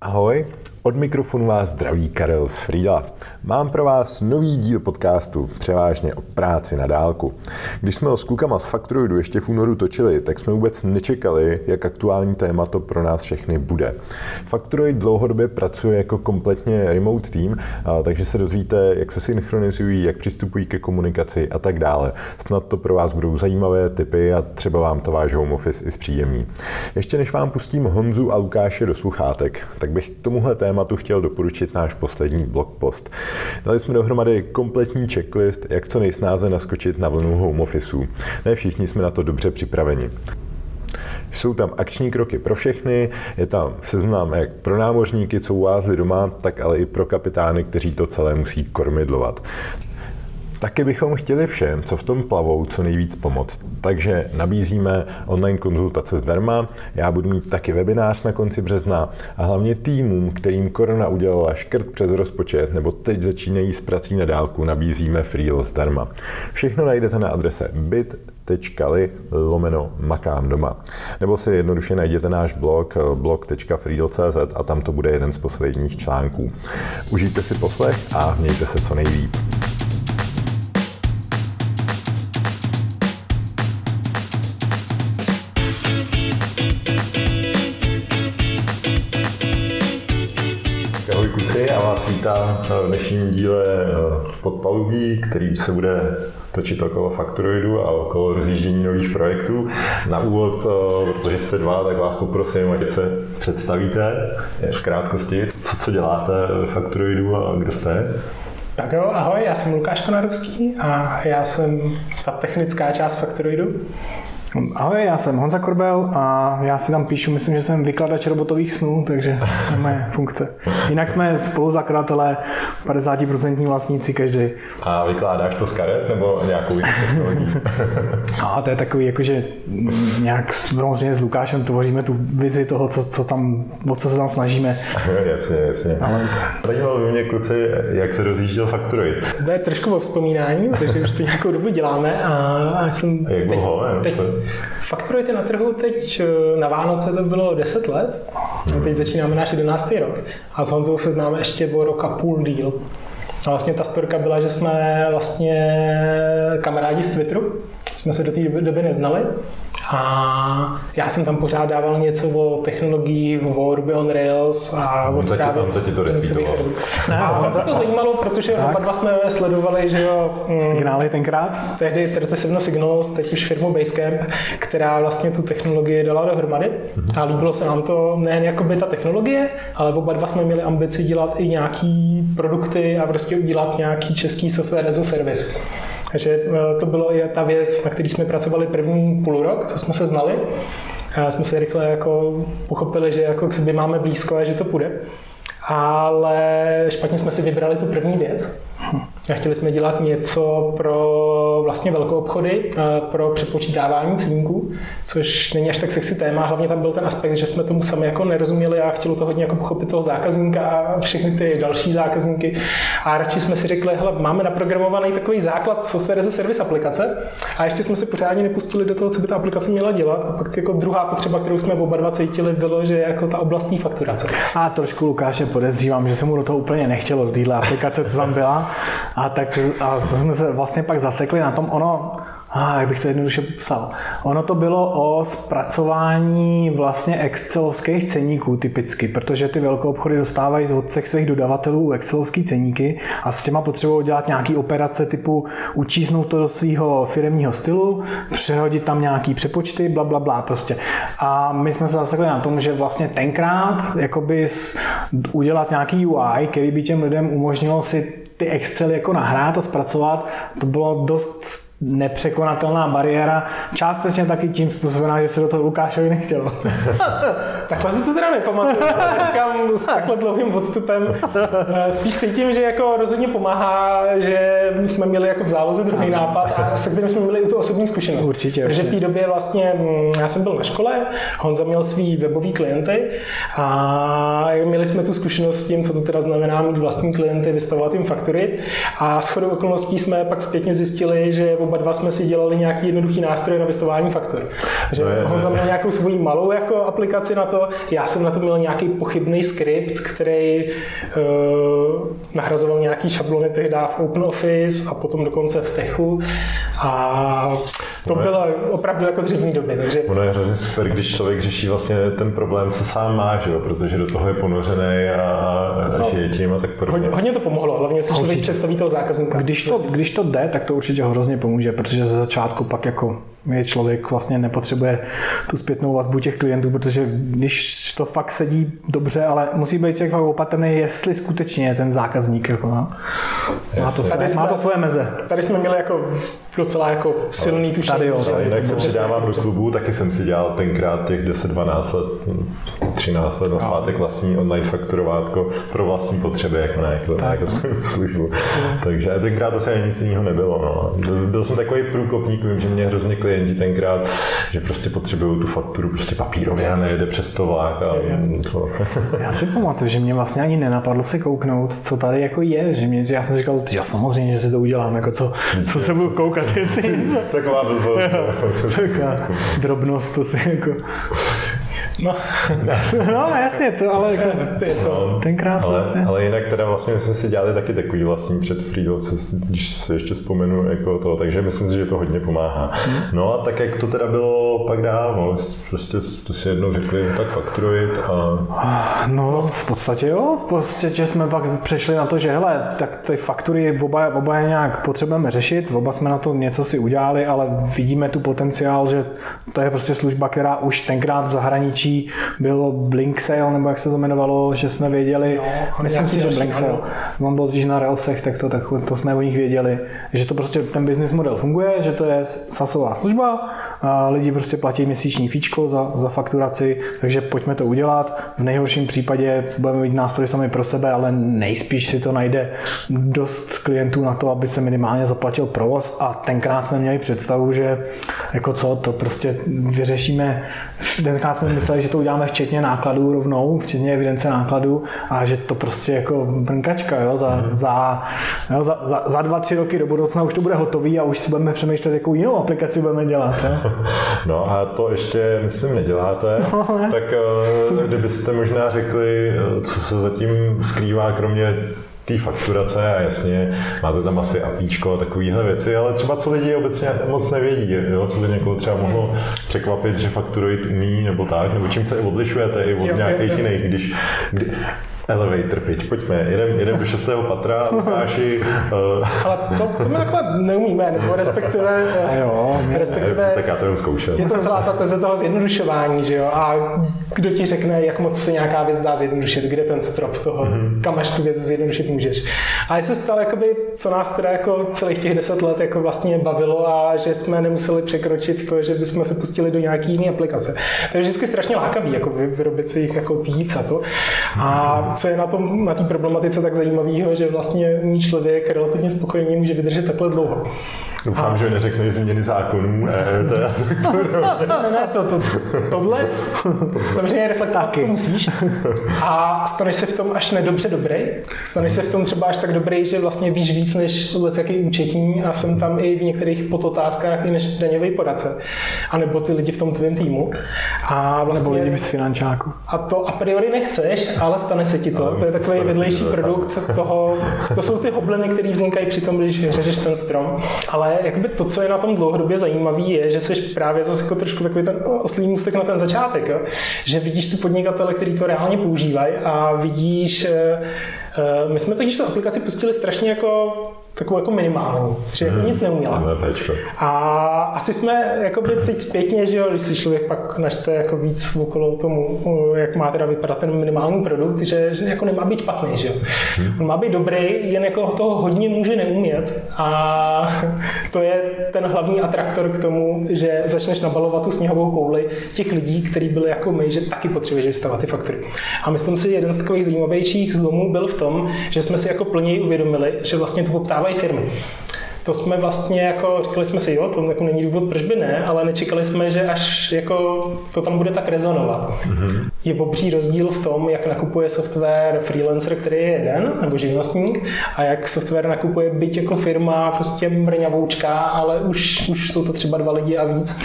Ahoj, od mikrofonu vás zdraví Karel z Frýla. Mám pro vás nový díl podcastu, převážně o práci na dálku. Když jsme ho s klukama z Faktroidu ještě v únoru točili, tak jsme vůbec nečekali, jak aktuální téma to pro nás všechny bude. Faktroid dlouhodobě pracuje jako kompletně remote team, takže se dozvíte, jak se synchronizují, jak přistupují ke komunikaci a tak dále. Snad to pro vás budou zajímavé typy a třeba vám to váš home office i zpříjemní. Ještě než vám pustím Honzu a Lukáše do sluchátek, tak bych k tomuhle chtěl doporučit náš poslední blog post. Dali jsme dohromady kompletní checklist, jak co nejsnáze naskočit na vlnu home officeu. Ne všichni jsme na to dobře připraveni. Jsou tam akční kroky pro všechny, je tam seznam jak pro námořníky, co uvázli doma, tak ale i pro kapitány, kteří to celé musí kormidlovat. Taky bychom chtěli všem, co v tom plavou, co nejvíc pomoct. Takže nabízíme online konzultace zdarma, já budu mít taky webinář na konci března a hlavně týmům, kterým korona udělala škrt přes rozpočet nebo teď začínají s prací na dálku, nabízíme freeel zdarma. Všechno najdete na adrese bit.ly lomeno makám doma. Nebo si jednoduše najděte náš blog blog.freedl.cz a tam to bude jeden z posledních článků. Užijte si poslech a mějte se co nejlíp. vítá v dnešním díle eh, podpalubí, který se bude točit okolo Fakturoidu a okolo rozjíždění nových projektů. Na úvod, eh, protože jste dva, tak vás poprosím, ať se představíte v krátkosti, co, co děláte ve Fakturoidu a kdo jste. Tak jo, ahoj, já jsem Lukáš Konarovský a já jsem ta technická část Fakturoidu. Ahoj, já jsem Honza Korbel a já si tam píšu, myslím, že jsem vykladač robotových snů, takže to je moje funkce. Jinak jsme spoluzakladatelé, 50% vlastníci každý. A vykládáš to z karet nebo nějakou technologií? a to je takový, jakože nějak samozřejmě s Lukášem tvoříme tu vizi toho, co, co tam, o co se tam snažíme. jasně, jasně. Ale... Zajímalo by mě, kluci, jak se rozjížděl Factory. To je trošku o vzpomínání, protože už to nějakou dobu děláme a, a jsem... Jak dlouho? Teď, teď, Fakturujete na trhu teď eh, na Vánoce to bylo 10 let, teď začínáme náš 11. rok a s Honzou se známe ještě o rok a půl díl. A vlastně ta storka byla, že jsme vlastně kamarádi z Twitteru, jsme se do té doby neznali a já jsem tam pořád dával něco o technologii, o Ruby on Rails a o zprávě. To ti to A se to zajímalo, protože tak. oba dva jsme sledovali, že jo... Mm, Signály tenkrát? Tehdy 37 Signals, teď už firmu Basecamp, která vlastně tu technologii dala dohromady. Mm-hmm. A líbilo se nám to nejen jako by ta technologie, ale oba dva jsme měli ambici dělat i nějaký produkty a prostě udělat nějaký český software as a service. Takže eh, to bylo i ta věc, na který jsme pracovali první půl rok, co jsme se znali. A jsme se rychle jako pochopili, že jako k sobě máme blízko a že to půjde. Ale špatně jsme si vybrali tu první věc. A chtěli jsme dělat něco pro vlastně velkou obchody, pro přepočítávání ceníků, což není až tak sexy téma. Hlavně tam byl ten aspekt, že jsme tomu sami jako nerozuměli a chtělo to hodně jako pochopit toho zákazníka a všechny ty další zákazníky. A radši jsme si řekli, hele, máme naprogramovaný takový základ software za service aplikace a ještě jsme si pořádně nepustili do toho, co by ta aplikace měla dělat. A pak jako druhá potřeba, kterou jsme oba dva cítili, bylo, že jako ta oblastní fakturace. A trošku Lukáše podezřívám, že se mu do toho úplně nechtělo, do aplikace, co tam byla. A tak a to jsme se vlastně pak zasekli na tom, ono, a jak bych to jednoduše popsal. Ono to bylo o zpracování vlastně excelovských ceníků typicky, protože ty velké obchody dostávají od všech svých dodavatelů excelovský ceníky a s těma potřebují dělat nějaký operace typu učísnout to do svého firmního stylu, přehodit tam nějaký přepočty, bla, bla, bla prostě. A my jsme se zasekli na tom, že vlastně tenkrát jakoby udělat nějaký UI, který by těm lidem umožnilo si ty Excel jako nahrát a zpracovat, to bylo dost nepřekonatelná bariéra, částečně taky tím způsobená, že se do toho Lukášovi nechtělo. Takhle si to teda nepamatuju, říkám s takhle dlouhým odstupem. Eh, spíš cítím, že jako rozhodně pomáhá, že jsme měli jako v záloze druhý nápad a se kterým jsme měli i tu osobní zkušenost. Určitě. Protože v té době vlastně, mm, já jsem byl na škole, Honza měl svý webový klienty a měli jsme tu zkušenost s tím, co to teda znamená mít vlastní klienty, vystavovat jim faktury. A s chodou okolností jsme pak zpětně zjistili, že oba dva jsme si dělali nějaký jednoduchý nástroj na vystavování faktur. Že No je, Honza měl nějakou svoji malou jako aplikaci na to, já jsem na to měl nějaký pochybný skript, který uh, nahrazoval nějaký šablony tehdy v OpenOffice a potom dokonce v Techu. A to No je. bylo opravdu jako dřevní doby, takže Ono je hrozně super, když člověk řeší vlastně ten problém, co sám má, že jo? protože do toho je ponořený a, a, No. žije tím a tak podobně. hodně, hodně to pomohlo, hlavně si člověk představí toho zákazníka. Když to, když to jde, tak to určitě hrozně pomůže, protože ze začátku pak jako je člověk vlastně nepotřebuje tu zpětnou vazbu těch klientů, protože když to fakt sedí dobře, ale musí být člověk fakt opatrný, jestli skutečně je ten zákazník. Jako, no. má, to své, Tady jsme- má to svoje meze. Tady jsme měli jako docela jako silný tušení. Tady jo, že- Ale jinak se přidávám do klubu, taky jsem si dělal tenkrát těch 10-12 let, hm, 13 let na zpátek vlastní online fakturovátko pro vlastní potřeby, jako ne, jako, Tak. jako službu. Takže a tenkrát asi ani nic jiného nebylo. No. Byl, jsem takový průkopník, vím, že mě hrozně klienti tenkrát, že prostě potřebují tu fakturu prostě papírově a nejde přes to. A to, Já si pamatuju, že mě vlastně ani nenapadlo se kouknout, co tady jako je, že mě, že já jsem říkal, já samozřejmě, že si to udělám, jako co, co se budu koukat, jestli něco. Taková blbost. Taková drobnost, to si jako... No, No jasně, to ale jako, je to, tenkrát Ale, vlastně... ale jinak teda vlastně my jsme si dělali taky takový vlastní před si- když si ještě vzpomenu jako to, takže myslím si, že to hodně pomáhá. No a tak jak to teda bylo pak dál, no, prostě to si jednou řekli, tak fakturuj a No, v podstatě jo, v podstatě jsme pak přešli na to, že hele, tak ty faktury oba, oba je nějak potřebujeme řešit, oba jsme na to něco si udělali, ale vidíme tu potenciál, že to je prostě služba, která už tenkrát v zahraničí bylo Blink Sale, nebo jak se to jmenovalo, že jsme věděli, No, myslím si, že Blink Sale, on byl totiž na Railsech, tak to, tak to jsme o nich věděli, že to prostě ten business model funguje, že to je sasová služba, a lidi prostě platí měsíční fíčko za, za fakturaci, takže pojďme to udělat. V nejhorším případě budeme mít nástroj sami pro sebe, ale nejspíš si to najde dost klientů na to, aby se minimálně zaplatil provoz a tenkrát jsme měli představu, že jako co, to prostě vyřešíme. Tenkrát jsme mysleli, že to uděláme včetně nákladů rovnou, včetně evidence nákladů a že to prostě jako brnkačka, jo, za, za, jo, za, za, za dva, tři roky do budoucna už to bude hotový a už si budeme přemýšlet, jakou jinou aplikaci budeme dělat. Jo. No a to ještě, myslím, neděláte, tak eh, kdybyste možná řekli, eh, co se zatím skrývá, kromě té fakturace a jasně, máte tam asi apíčko a takovéhle věci, ale třeba co lidi obecně moc nevědí, jo? co by někoho třeba mohlo překvapit, že fakturujit umí nebo tak, nebo čím se odlišujete i od Jo, nějakých jiných, když, kdy, Elevator pitch, pojďme, jedem, jedem do šestého patra, Lukáši, uh, ale to, to my takhle neumíme, nebo respektive, A jo, mě- respektive tak já to jenom zkoušel. je to celá ta teze toho zjednodušování, že jo? A kdo ti řekne, jak moc se nějaká věc dá zjednodušit, kde ten strop toho, Mhm. kam až tu věc zjednodušit můžeš. A já jsem se ptal, jakoby, co nás teda jako celých těch deset let jako vlastně bavilo a že jsme nemuseli překročit to, že bychom se pustili do nějaký jiné aplikace. To je vždycky strašně lákavý, jako vy- vyrobit si jich jako víc a to. A co je na tom, na té problematice tak zajímavého, že vlastně člověk relativně spokojeně může vydržet takhle dlouho. Doufám, že neřekne změny zákonů, EET a tak podobně. Ne, ne, to, to, tohle samozřejmě reflektovat to musíš a staneš se v tom až nedobře dobrý. Staneš se v tom třeba až tak dobrý, že vlastně víš víc než vůbec jaký účetní a jsem tam i v některých podotázkách i než daňový poradce. A nebo ty lidi v tom tvém týmu. A Nebo vlastně lidi z finančáku. a to a priori nechceš, ale stane se ti to. Ale to je takový vedlejší to, produkt toho, to jsou ty hobliny, které vznikají při tom, když řežeš ten strom. Ale jakoby to, co je na tom dlouhodobě zajímavé, je, že jsi právě zase jako trošku takový ten oslý můstek na ten začátek. Jo? Že vidíš ty podnikatele, kteří to reálně používají a vidíš, eh, eh, my jsme totiž tu aplikaci pustili strašně jako takovou jako minimální, že jako nic neuměla. A asi jsme jakoby teď zpětně, že jo, když si člověk pak načte jako víc okolo tomu, jak má teda vypadat ten minimální produkt, že, že jako nemá být špatný, že jo. On má být dobrý, jen jako toho hodně může neumět a to je ten hlavní atraktor k tomu, že začneš nabalovat tu sněhovou kouli těch lidí, kteří byli jako my, že taky potřebuješ vystavovat ty faktory. A myslím si, jeden z takových zajímavějších zlomů byl v tom, že jsme si jako plněji uvědomili, že vlastně to poptávají firmy. To jsme vlastně jako, říkali jsme si, jo, to jako není důvod, proč by ne, ale nečekali jsme, že až jako to tam bude tak rezonovat. Mm-hmm. Je obří rozdíl v tom, jak nakupuje software freelancer, který je jeden, nebo živnostník, a jak software nakupuje byť jako firma, prostě mrňavoučka, ale už, už jsou to třeba dva lidi a víc.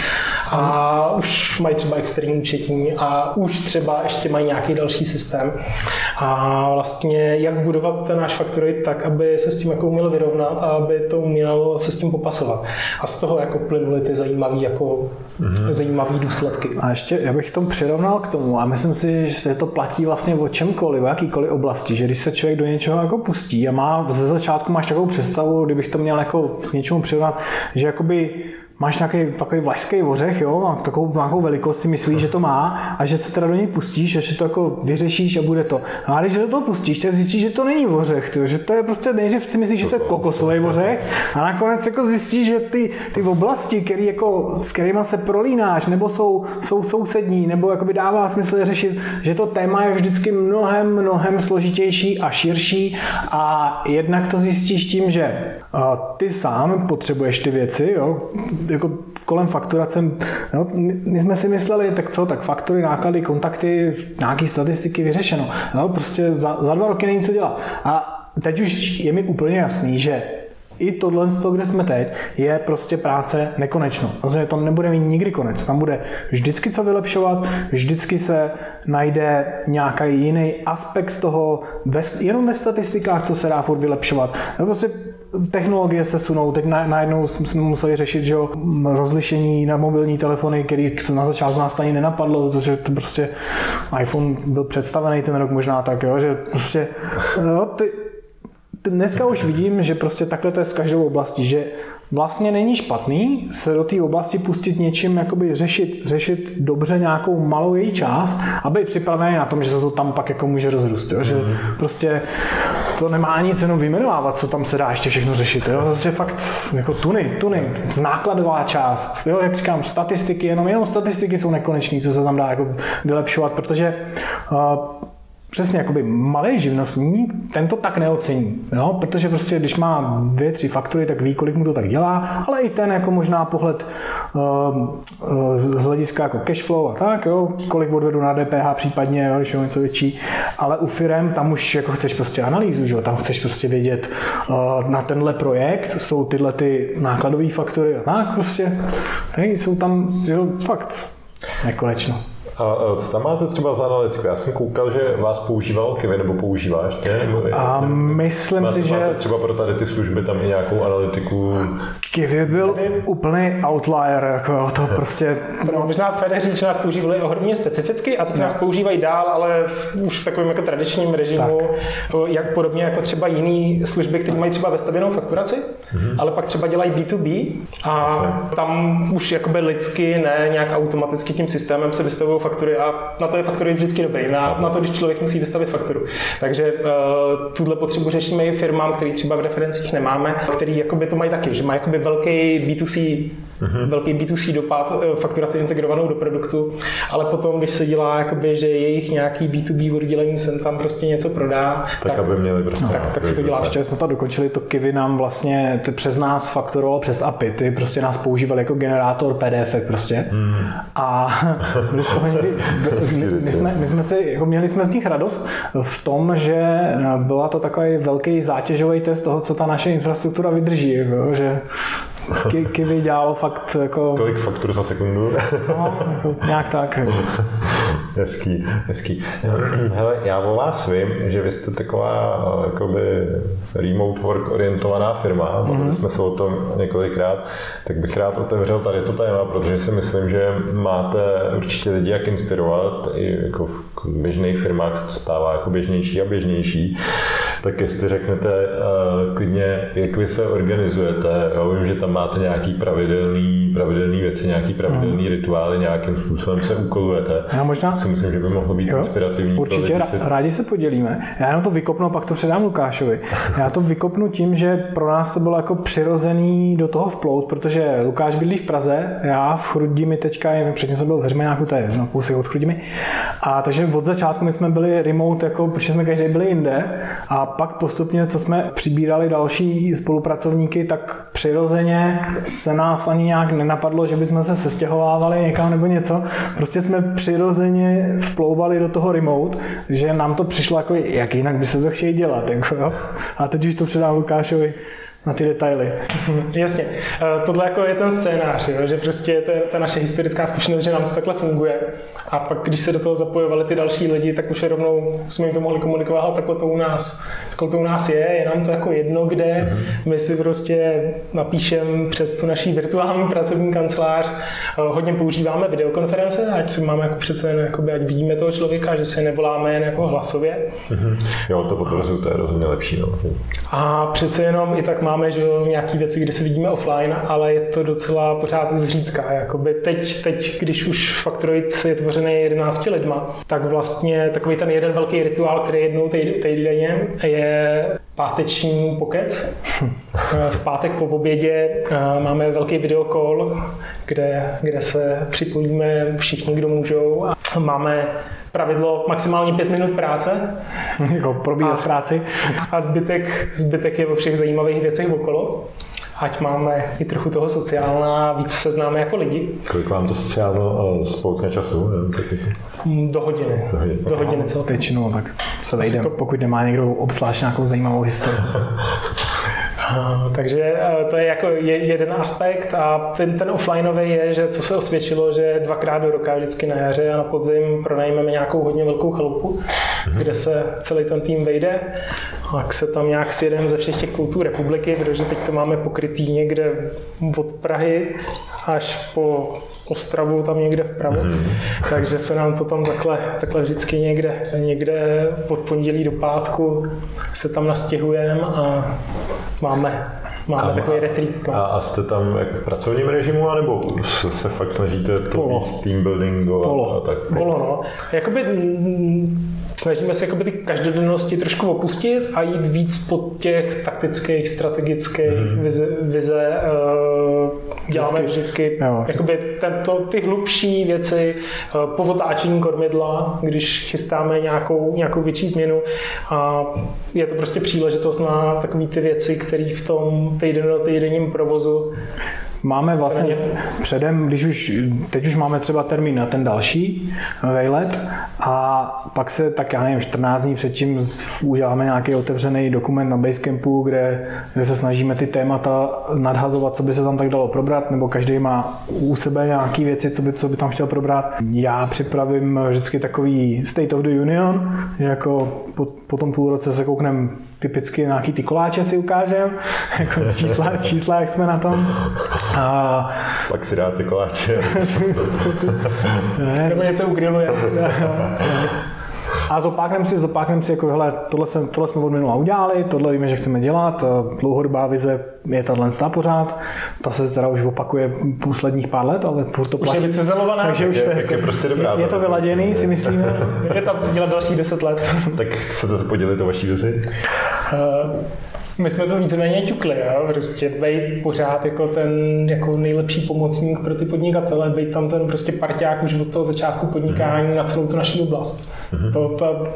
A už mají třeba externí účetní a už třeba ještě mají nějaký další systém. A vlastně jak budovat ten náš faktory tak, aby se s tím jako uměl vyrovnat a aby to uměl se s tím popasovat. A z toho jako plynuly ty zajímavé jako mm-hmm. zajímavý důsledky. A ještě já bych to přirovnal k tomu a myslím si, že se to platí vlastně o čemkoliv, o jakýkoliv oblasti, že když se člověk do něčeho jako pustí a má ze začátku máš takovou představu, kdybych to měl jako k něčemu přirovnat, že jakoby máš nějaký takový vlašský ořech, jo, a takovou nějakou velikost si myslíš, že to má a že se teda do něj pustíš a že to jako vyřešíš a bude to. No a když do toho pustíš, tak zjistíš, že to není ořech, tyjo, že to je prostě nejdřív si myslíš, že to je kokosový ořech a nakonec jako zjistíš, že ty, ty oblasti, který jako, s kterými se prolínáš, nebo jsou, jsou sousední, nebo jakoby dává smysl řešit, že to téma je vždycky mnohem, mnohem složitější a širší a jednak to zjistíš tím, že ty sám potřebuješ ty věci, jo, jako kolem fakturace, no, my jsme si mysleli, tak co, tak faktory, náklady, kontakty, nějaký statistiky vyřešeno. No, prostě za, za dva roky není co dělat. A teď už je mi úplně jasný, že i tohle, kde jsme teď, je prostě práce nekonečno. Vlastně to nebude mít nikdy konec. Tam bude vždycky co vylepšovat, vždycky se najde nějaký jiný aspekt toho, jenom ve statistikách, co se dá furt vylepšovat. Prostě technologie se sunou. Teď najednou jsme museli řešit že jo, rozlišení na mobilní telefony, který na začátku nás ani nenapadlo, protože to prostě iPhone byl představený ten rok možná tak, jo, že prostě jo, ty, dneska už vidím, že prostě takhle to je z každou oblastí, že vlastně není špatný se do té oblasti pustit něčím, jakoby řešit, řešit dobře nějakou malou její část a být připravený na tom, že se to tam pak jako může rozrůst. Jo? Že mhm. prostě to nemá ani cenu vyjmenovávat, co tam se dá ještě všechno řešit. Jo? Že fakt jako tuny, tuny, nákladová část, jo? jak říkám, statistiky, jenom, jenom statistiky jsou nekonečné, co se tam dá jako vylepšovat, protože uh, přesně jakoby malý živnostník, ten to tak neocení, jo? protože prostě když má dvě, tři faktory, tak ví, kolik mu to tak dělá, ale i ten jako možná pohled uh, uh, z hlediska jako cash flow a tak, jo? kolik odvedu na DPH případně, jo? když je něco větší, ale u firem tam už jako chceš prostě analýzu, že? tam chceš prostě vědět uh, na tenhle projekt jsou tyhle ty nákladové faktory a tak prostě, hej, jsou tam jo, fakt nekonečno. A co tam máte třeba za analytiku? Já jsem koukal, že vás používal Kivy, nebo používá ještě? Nebo a myslím máte, si, že... Máte třeba pro tady ty služby tam i nějakou analytiku? Kivy byl úplný outlier, jako to prostě... No. Možná Fede říct, že nás používali hodně specificky a teď no. nás používají dál, ale už v takovém jako tradičním režimu, tak. jak podobně jako třeba jiné služby, které mají třeba vestavěnou fakturaci, mm-hmm. ale pak třeba dělají B2B a Jasně. tam už jakoby lidsky, ne nějak automaticky tím systémem se vystavují faktury a na to je faktury vždycky dobrý, na, na to, když člověk musí vystavit fakturu. Takže uh, tuhle potřebu řešíme i firmám, který třeba v referencích nemáme, který jakoby to mají taky, že mají jakoby velký B2C mm-hmm. velký B2C dopad, eh, fakturaci integrovanou do produktu, ale potom, když se dělá, jakoby, že jejich nějaký B2B oddělení sem tam prostě něco prodá, tak, tak aby měli prostě tak, tak si to dělá. Ještě jsme to dokončili, to Kivy nám vlastně ty přes nás fakturovalo přes API, ty prostě nás používali jako generátor PDF prostě mm. a my, měli, my, my, jsme, my jsme si, jako měli jsme z nich radost v tom, že byla to takový velký zátěžový test toho, co ta naše infrastruktura vydrží, jako, že Kivy dělalo fakt jako... Kolik faktur za sekundu? no, nějak tak. Jako. Hezký, hezký. Hele, já o vás vím, že vy jste taková jakoby remote work orientovaná firma, mm-hmm. jsme se o tom několikrát, tak bych rád otevřel tady to téma, protože si myslím, že máte určitě lidi jak inspirovat, i jako v běžných firmách se to stává jako běžnější a běžnější, tak jestli řeknete uh, klidně, jak vy se organizujete, já vím, že tam máte nějaký pravidelný, pravidelný věci, nějaký pravidelný mm. rituály, nějakým způsobem se úkolujete. Já možná si myslím, že by mohlo být jo, inspirativní. Určitě to, si... rádi se podělíme. Já jenom to vykopnu, pak to předám Lukášovi. Já to vykopnu tím, že pro nás to bylo jako přirozený do toho vplout, protože Lukáš bydlí v Praze, já v Chrudimi teďka, předtím jsem byl v Heřmeňáku, to je na kousek od Chrudimi. A takže od začátku my jsme byli remote, jako, protože jsme každý byli jinde a pak postupně, co jsme přibírali další spolupracovníky, tak přirozeně se nás ani nějak nenapadlo, že bychom se sestěhovávali někam nebo něco. Prostě jsme přirozeně vplouvali do toho remote, že nám to přišlo jako, jak jinak by se to chtěli dělat. Jako, jo? A teď už to předám Lukášovi na ty detaily. Jasně. Eh, tohle jako je ten scénář, jo? že prostě je ta naše historická zkušenost, že nám to takhle funguje. A pak, když se do toho zapojovali ty další lidi, tak už rovnou jsme jim to mohli komunikovat, takhle to u nás, takhle to u nás je, je nám to jako jedno, kde mm-hmm. my si prostě napíšem přes tu naší virtuální pracovní kancelář. Eh, hodně používáme videokonference, ať si máme jako přece jen, jakoby, ať vidíme toho člověka, že si nevoláme jen jako hlasově. Mm-hmm. Jo, to potvrzuju, to je rozhodně lepší. No. A přece jenom i tak máme máme že nějaké věci, kde se vidíme offline, ale je to docela pořád zřídka. Jakoby teď, teď, když už Factoid je tvořený 11 lidma, tak vlastně takový ten jeden velký rituál, který jednou týdenně je páteční pokec. V pátek po obědě eh, máme velký videokol, kde, kde se připojíme všichni, kdo můžou. A máme pravidlo maximálně pět minut práce. jako probíhat práci. A zbytek, zbytek je o všech zajímavých věcech okolo ať máme i trochu toho sociálna, víc se známe jako lidi. Kolik vám to sociálno eh, spolkne času? Mm, do hodiny. Do hodiny, Do hodiny celkem. Většinou tak se vejde, pokud nemá někdo obzvlášť nějakou zajímavou historii. Takže to je jako jeden aspekt a ten, ten offlineový je, že co se osvědčilo, že dvakrát do roka vždycky na jaře a na podzim pronajmeme nějakou hodně velkou chalupu, mm-hmm. kde se celý ten tým vejde a se tam nějak sjedeme ze všech těch kultur republiky, protože teď to máme pokrytý někde od Prahy až po Ostravu tam někde vpravo, mm-hmm. takže se nám to tam takhle, takhle vždycky někde, někde od pondělí do pátku se tam nastěhujeme a máme Máme a, takový retreat. No. A, a jste tam jak v pracovním režimu, anebo se, se fakt snažíte to Polo. víc team buildingu Polo. a tak? Polo, no. Jakoby snažíme se jakoby ty každodennosti trošku opustit a jít víc po těch taktických, strategických mm-hmm. vize, vize uh, děláme vždycky, vždycky jo, jakoby tento, ty hlubší věci uh, po otáčení kormidla, když chystáme nějakou, nějakou větší změnu. A je to prostě příležitost na takové ty věci, které v tom týden týdenním provozu Máme vlastně předem, když už, teď už máme třeba termín na ten další vejlet a pak se tak, já nevím, 14 dní předtím uděláme nějaký otevřený dokument na Basecampu, kde, kde se snažíme ty témata nadhazovat, co by se tam tak dalo probrat, nebo každý má u sebe nějaké věci, co by, co by tam chtěl probrat. Já připravím vždycky takový State of the Union, že jako po, po tom půl roce se koukneme typicky nějaký ty koláče si ukážem, jako čísla, čísla, jak jsme na tom. A... Pak si dáte koláče. Nebo něco ugriluje. A zopákneme si, zopákneme si, jako, hele, tohle, jsme, tohle jsme od minula udělali, tohle víme, že chceme dělat, dlouhodobá vize je tahle pořád, ta se teda už opakuje posledních pár let, ale furt to platí. Už je takže už je, je, je, prostě dobrá. Je to vyladěný, si myslíme. je tam co dělat dalších deset let. tak chcete se podělit o vaší vizi? My jsme to víceméně ťukli, jo? prostě být pořád jako ten jako nejlepší pomocník pro ty podnikatele, být tam ten prostě parťák už od toho začátku podnikání mm-hmm. na celou tu naší oblast. Mm-hmm. To, to,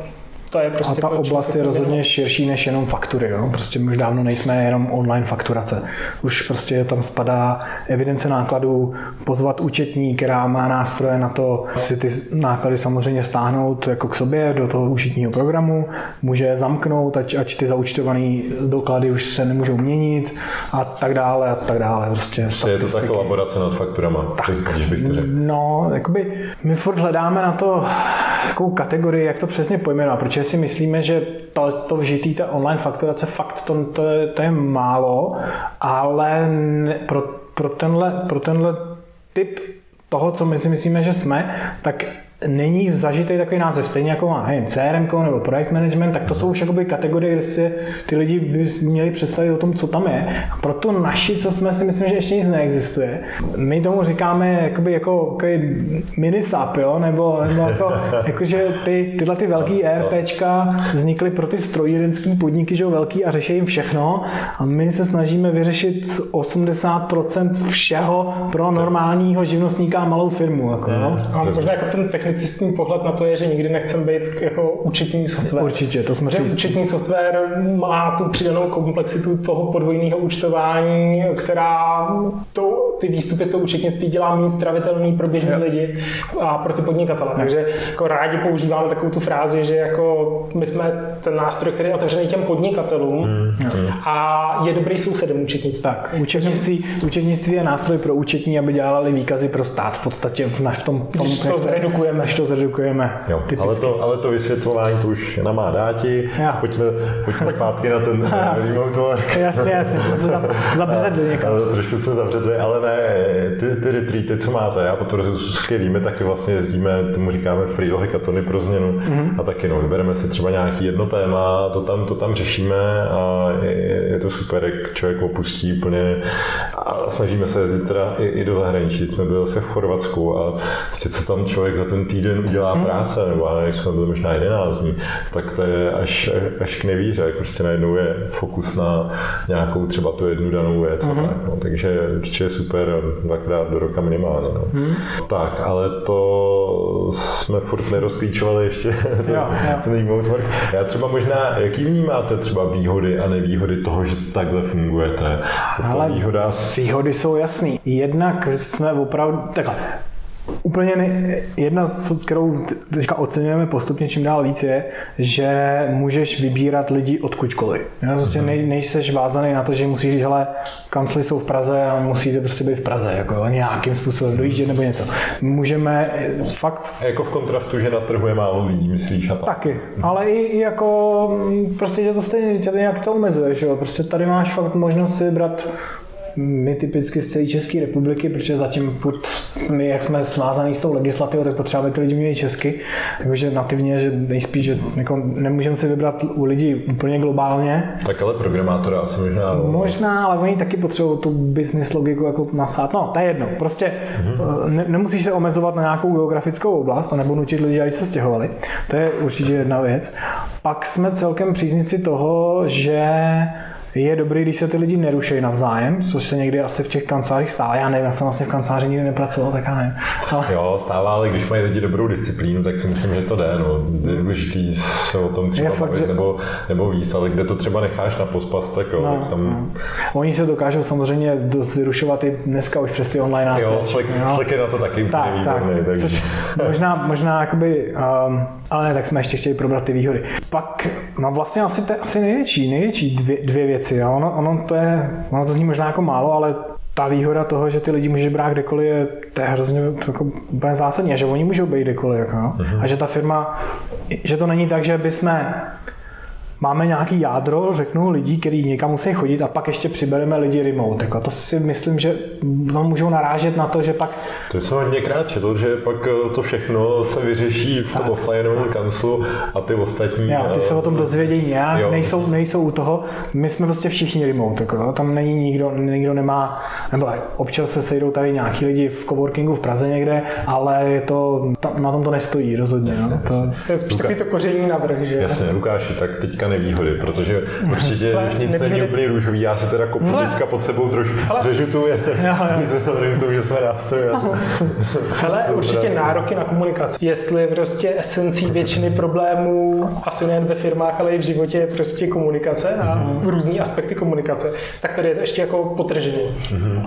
to je prostě a ta oblast je rozhodně širší než jenom faktury. Jo? Prostě my už dávno nejsme jenom online fakturace. Už prostě tam spadá evidence nákladů, pozvat účetní, která má nástroje na to si ty náklady samozřejmě stáhnout jako k sobě do toho účetního programu, může zamknout, ať, ať ty zaučtované doklady už se nemůžou měnit a tak dále a tak dále. Prostě, prostě je to tak kolaborace nad fakturama, tak, když bych to řekl. No, jakoby my furt hledáme na to takovou kategorii, jak to přesně pojmenovat, protože si myslíme, že to, to vžitý, ta online fakturace, fakt to, to, je, to je málo, ale pro, pro, tenhle, pro tenhle typ toho, co my si myslíme, že jsme, tak není zažitý takový název, stejně jako má nevím, CRM nebo projekt management, tak to jsou už jakoby kategorie, kde si ty lidi by měli představit o tom, co tam je. A proto naši, co jsme si myslím, že ještě nic neexistuje, my tomu říkáme jakoby jako mini SAP, jo? nebo, nebo jako, jako, že ty, tyhle ty velký ERPčka vznikly pro ty strojírenský podniky, že jo, velký a řeší jim všechno a my se snažíme vyřešit 80% všeho pro normálního živnostníka a malou firmu. Jako, jo? A možná jako ten technicistní pohled na to je, že nikdy nechcem být jako účetní software. Určitě, to jsme že si účetní software má tu přidanou komplexitu toho podvojného účtování, která to, ty výstupy z toho účetnictví dělá méně stravitelný pro běžné lidi a pro ty podnikatele. Takže jako rádi používáme takovou tu frázi, že jako my jsme ten nástroj, který je otevřený těm podnikatelům Hmm. a je dobrý sousedem účetnictví. Tak, účetnictví, účetnictví je nástroj pro účetní, aby dělali výkazy pro stát v podstatě v, na, v tom, tom Když to jak zredukujeme. Když to zredukujeme. Jo, typicky. ale to, ale to vysvětlování to už na má dáti. Jo. Pojďme, pojďme zpátky na ten remote work. Jasně, jasně, jsme se za- zabředli někam. Trošku jsme zavředli, ale ne, ty, ty retreaty, co máte, já skvělý, my taky vlastně jezdíme, tomu říkáme free hackathony pro změnu Mhm. a taky no, vybereme si třeba nějaký jedno téma, to tam, to tam řešíme a je, je to super, jak člověk opustí úplně a snažíme se jezdit teda i, i do zahraničí, jsme byli zase v Chorvatsku a co tam člověk za ten týden udělá Mhm. práce, nebo já nevím, jsme byli možná 11 dní, tak to je až, až k nevíře, jak prostě najednou je fokus na nějakou třeba tu jednu danou věc Mhm. a tak, no. takže určitě je super dvakrát do roka minimálně. No. Mhm. Tak, ale to jsme furt nerozklíčovali ještě ten, Jo, jo. ten remote work. Já třeba možná, jaký vnímáte třeba výhody a nevýhody toho, že takhle fungujete? Je to Ale výhoda výhody jsou jasný. Jednak jsme opravdu, takhle, Úplně ne, jedna, z kterou teďka oceňujeme postupně čím dál víc, je, že můžeš vybírat lidi odkudkoliv. Jo, Prostě nej, nejseš vázaný na to, že musíš říct, hele, kancly jsou v Praze a musíte prostě být v Praze, jako nějakým způsobem dojíždět nebo něco. Můžeme fakt jako v kontrastu, že na trhu je málo lidí, myslíš? A tak. Taky, ale i, i jako, mm, prostě tě to stejně, tě to nějak to omezuje, že jo? Prostě tady máš fakt možnost si vybrat my typicky z celé České republiky, protože zatím furt my, jak jsme svázaný s tou legislativou, tak potřebujeme ty lidi umějí česky, takže nativně, že nejspíš, že jako nemůžeme si vybrat u lidí úplně globálně, Tak ale programátora asi možná... no. Možná, ale oni taky potřebují tu business logiku jako nasát. No, to je jedno. Prostě mm-hmm. ne, nemusíš se omezovat na nějakou geografickou oblast, nebo nutit lidi, aby se stěhovali. To je určitě jedna věc. Pak jsme celkem příznici toho, že je dobrý, když se ty lidi nerušejí navzájem, což se někdy asi v těch kancelářích stává. Já nevím, já jsem vlastně v kanceláři nikdy nepracoval, tak já nevím. Ale, Jo, stává, ale když mají lidi dobrou disciplínu, tak si myslím, že to jde. No. Důležitý se o tom třeba Je fakt, bavit, že- nebo, nebo víc, ale kde to třeba necháš na pospas, tak jo, No, tak tam... Oni se dokážou samozřejmě dost vyrušovat i dneska už přes ty online nástroje. Jo, Slack, jo. Slack je na to taky Tak, tak. výborný, takže... Což možná, možná jakoby, um, ale ne, tak jsme ještě chtěli probrat ty výhody. Pak, no vlastně asi, to je asi největší, největší dvě, dvě věci. Jo. Ono, ono, to je, ono to zní možná jako málo, ale ta výhoda toho, že ty lidi můžeš brát kdekoliv, je, to je hrozně to jako úplně zásadní, a že oni můžou být kdekoliv. Jako, jo. A že ta firma, že to není tak, že bychom máme nějaký jádro, řeknu, lidí, kteří někam musí chodit a pak ještě přibereme lidi remote. Jako to si myslím, že no, můžou narážet na to, že pak To jsem hodněkrát četl, že pak eh, to všechno se vyřeší v tom Tak. offlineovém kanclu a ty ostatní... Jo, ty se o tom eh, dozvědějí nějak, Jo. nejsou, nejsou u toho. My jsme prostě všichni remote, jako, tam není nikdo, nikdo nemá, nebo občas se sejdou tady nějaký lidi v coworkingu v Praze někde, ale je to, tam, na tom to nestojí rozhodně. No. To, To je spíš takový to koření navrh, že? Jasně, Lukáši, tak teďka nevýhody, protože určitě už nic nevýhody- není úplně růžový, já se teda kopu Hele. teďka pod sebou trošku řežu tu tomu, že jsme nástroj. Ale určitě nároky na komunikaci. Jestli prostě esencí většiny problémů, asi nejen ve firmách, ale i v životě je prostě komunikace a různý aspekty komunikace, tak tady je to ještě jako potržený.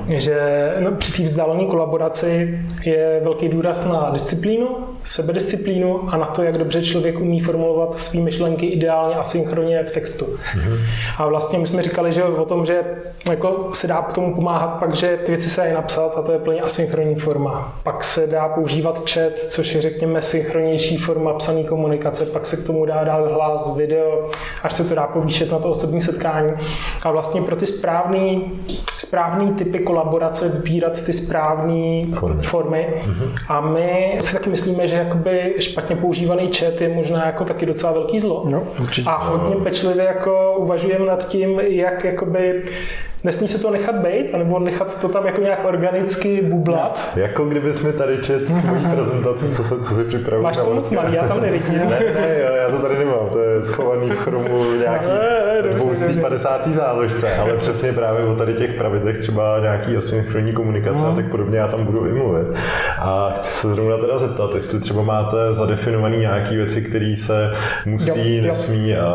Že no, při té vzdálené kolaboraci je velký důraz na disciplínu, sebedisciplínu a na to, jak dobře člověk umí formulovat své myšlenky ideálně a synchronně v textu. A vlastně my jsme říkali, že o tom, že jako se dá k tomu pomáhat pak, že ty věci se dají napsat a to je plně asynchronní forma. Pak se dá používat chat, což je řekněme synchronnější forma psané komunikace, pak se k tomu dá dát hlas, video, až se to dá povýšet na to osobní setkání. A vlastně pro ty správný, správný typy kolaborace vybírat ty správné Formy. formy. A my si taky myslíme, že jakoby špatně používaný chat je možná jako taky docela velký zlo. No, určitě. A hodně pečlivě jako uvažujeme nad tím, jak jakoby nesmí se to nechat být, anebo nechat to tam jako nějak organicky bublat. Jako kdybys mi tady čet s mojí prezentaci, co, se, co si připravuju. Máš to moc malý, já tam nevidím. Ne, ne, jo, já to tady nemám, to je schovaný v chromu nějaký Ne, dobře, 250. záložce, ale přesně právě o tady těch pravidlech třeba nějaký asynchronní komunikace a tak podobně, já tam budu i mluvit. A chci se zrovna teda zeptat, jestli třeba máte zadefinované nějaké věci, které se musí, Jo, jo. nesmí a,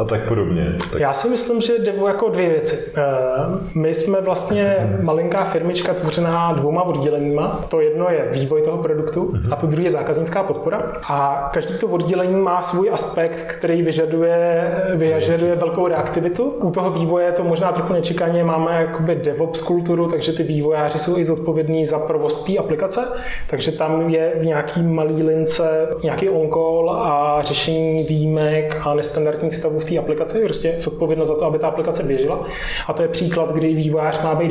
a tak podobně. Tak Já si myslím, že jde jako dvě věci. Eh, My jsme vlastně malinká firmička tvořená dvouma odděleníma. To jedno je vývoj toho produktu a to druhé je zákaznická podpora. A každý to oddělení má svůj aspekt, který vyžaduje, vyžaduje velkou reaktivitu. U toho vývoje je to možná trochu nečekaně máme jakoby DevOps kulturu, takže ty vývojáři jsou i zodpovědní za provoz té aplikace, takže tam je v nějaký malý lince nějaký on-call a řešení výjimek a nestandardních stavů v té aplikaci, prostě zodpovědnost za to, aby ta aplikace běžela. A to je příklad, kdy vývojář má být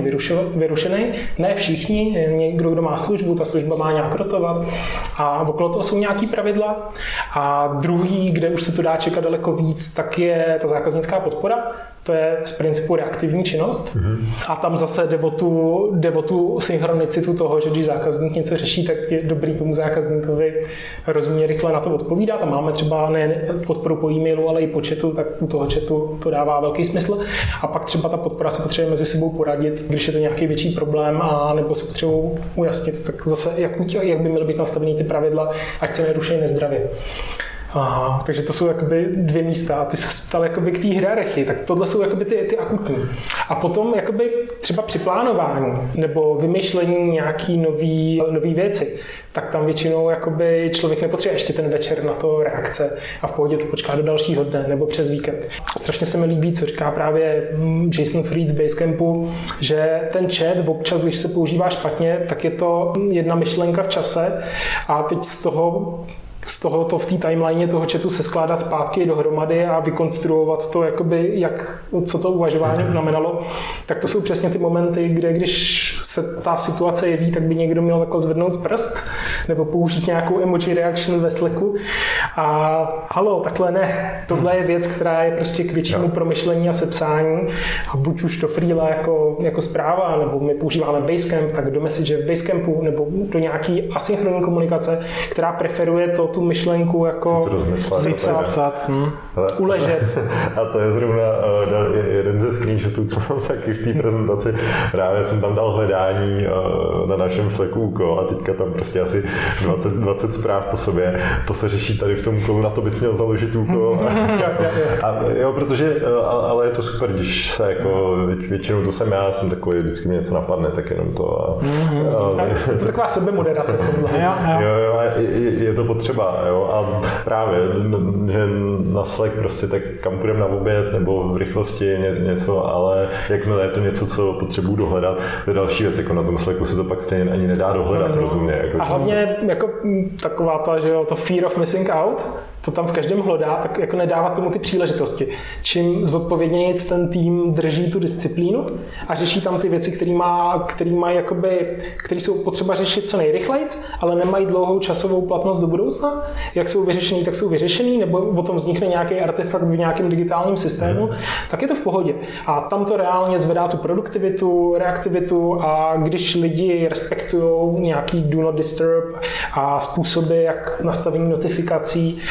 vyrušený. Ne všichni, někdo, kdo má službu, ta služba má nějak rotovat a okolo toho jsou nějaký pravidla. A druhý, kde už se to dá čekat daleko víc, tak je ta zákaznická podpora. To je z principu reaktivní činnost. A tam zase jde o, tu, jde o tu synchronicitu toho, že když zákazník něco řeší, tak je dobrý tomu zákazníkovi rozumně rychle na to odpovídat. A máme třeba ne podporu po e-mailu, ale i po chatu, tak u toho chatu to dává velký smysl. A pak třeba ta podpora se potřebuje mezi sebou poradit, když je to nějaký větší problém, a nebo se potřebují ujasnit, tak zase jak, jak by měly být nastavený ty pravidla, ať se neruší nezdravě. Aha, takže to jsou jakoby dvě místa. A ty se ptal jakoby k té hierarchii, tak tohle jsou jakoby ty, ty akutní. A potom jakoby třeba při plánování nebo vymýšlení nějaký nový, nový věci, tak tam většinou jakoby člověk nepotřebuje ještě ten večer na to reakce a v pohodě to počká do dalšího dne nebo přes víkend. Strašně se mi líbí, co říká právě Jason Fried z Basecampu, že ten chat občas, když se používá špatně, tak je to jedna myšlenka v čase a teď z toho z toho to v té timeline toho chatu se skládat zpátky dohromady a vykonstruovat to, jakoby, jak, co to uvažování znamenalo, tak to jsou přesně ty momenty, kde když se ta situace jeví, tak by někdo měl jako zvednout prst nebo použít nějakou emoji reaction ve Slacku a halo, takhle ne. Tohle je věc, která je prostě k většímu promyšlení a sepsání. A buď už do Freela jako, jako zpráva, nebo my používáme Basecamp, tak do message v Basecampu nebo do nějaký asynchronní komunikace, která preferuje to, tu myšlenku jako vypsat, hm. Uležet. A to je zrovna je- jeden ze screenshotů, co mám taky v té prezentaci. Právě jsem tam dal hledání uh, na našem Slacku úkol a teďka tam prostě asi 20, 20 zpráv po sobě. To se řeší tady v tom úkolu, na to bys měl založit úkol. A, jo, protože, a- ale je to super, když se jako, většinou to jsem já, jsem takový, vždycky mě něco napadne, tak jenom to. A, a, Je to taková sebemoderace v tomhle. Jo, jo. Jo, a je, je to potřeba, jo, a právě, že na Slack prostě tak kam půjdeme na oběd nebo v rychlosti ně, něco, ale jakmile je to něco, co potřebuju dohledat, to je další věc, jako na tom Slacku se to pak stejně ani nedá dohledat, rozumně. Jako, A hlavně jako taková ta, že jo, to fear of missing out, to tam v každém hlodá, tak jako nedává tomu ty příležitosti. Čím zodpovědněji ten tým drží tu disciplínu a řeší tam ty věci, které má, který mají jakoby, který jsou potřeba řešit co nejrychleji, ale nemají dlouhou časovou platnost do budoucna, jak jsou vyřešený, tak jsou vyřešený, nebo o tom vznikne nějaký artefakt v nějakém digitálním systému, tak je to v pohodě. A tam to reálně zvedá tu produktivitu, reaktivitu a když lidi respektují nějaký do not disturb a způsoby, jak nastavení notifikací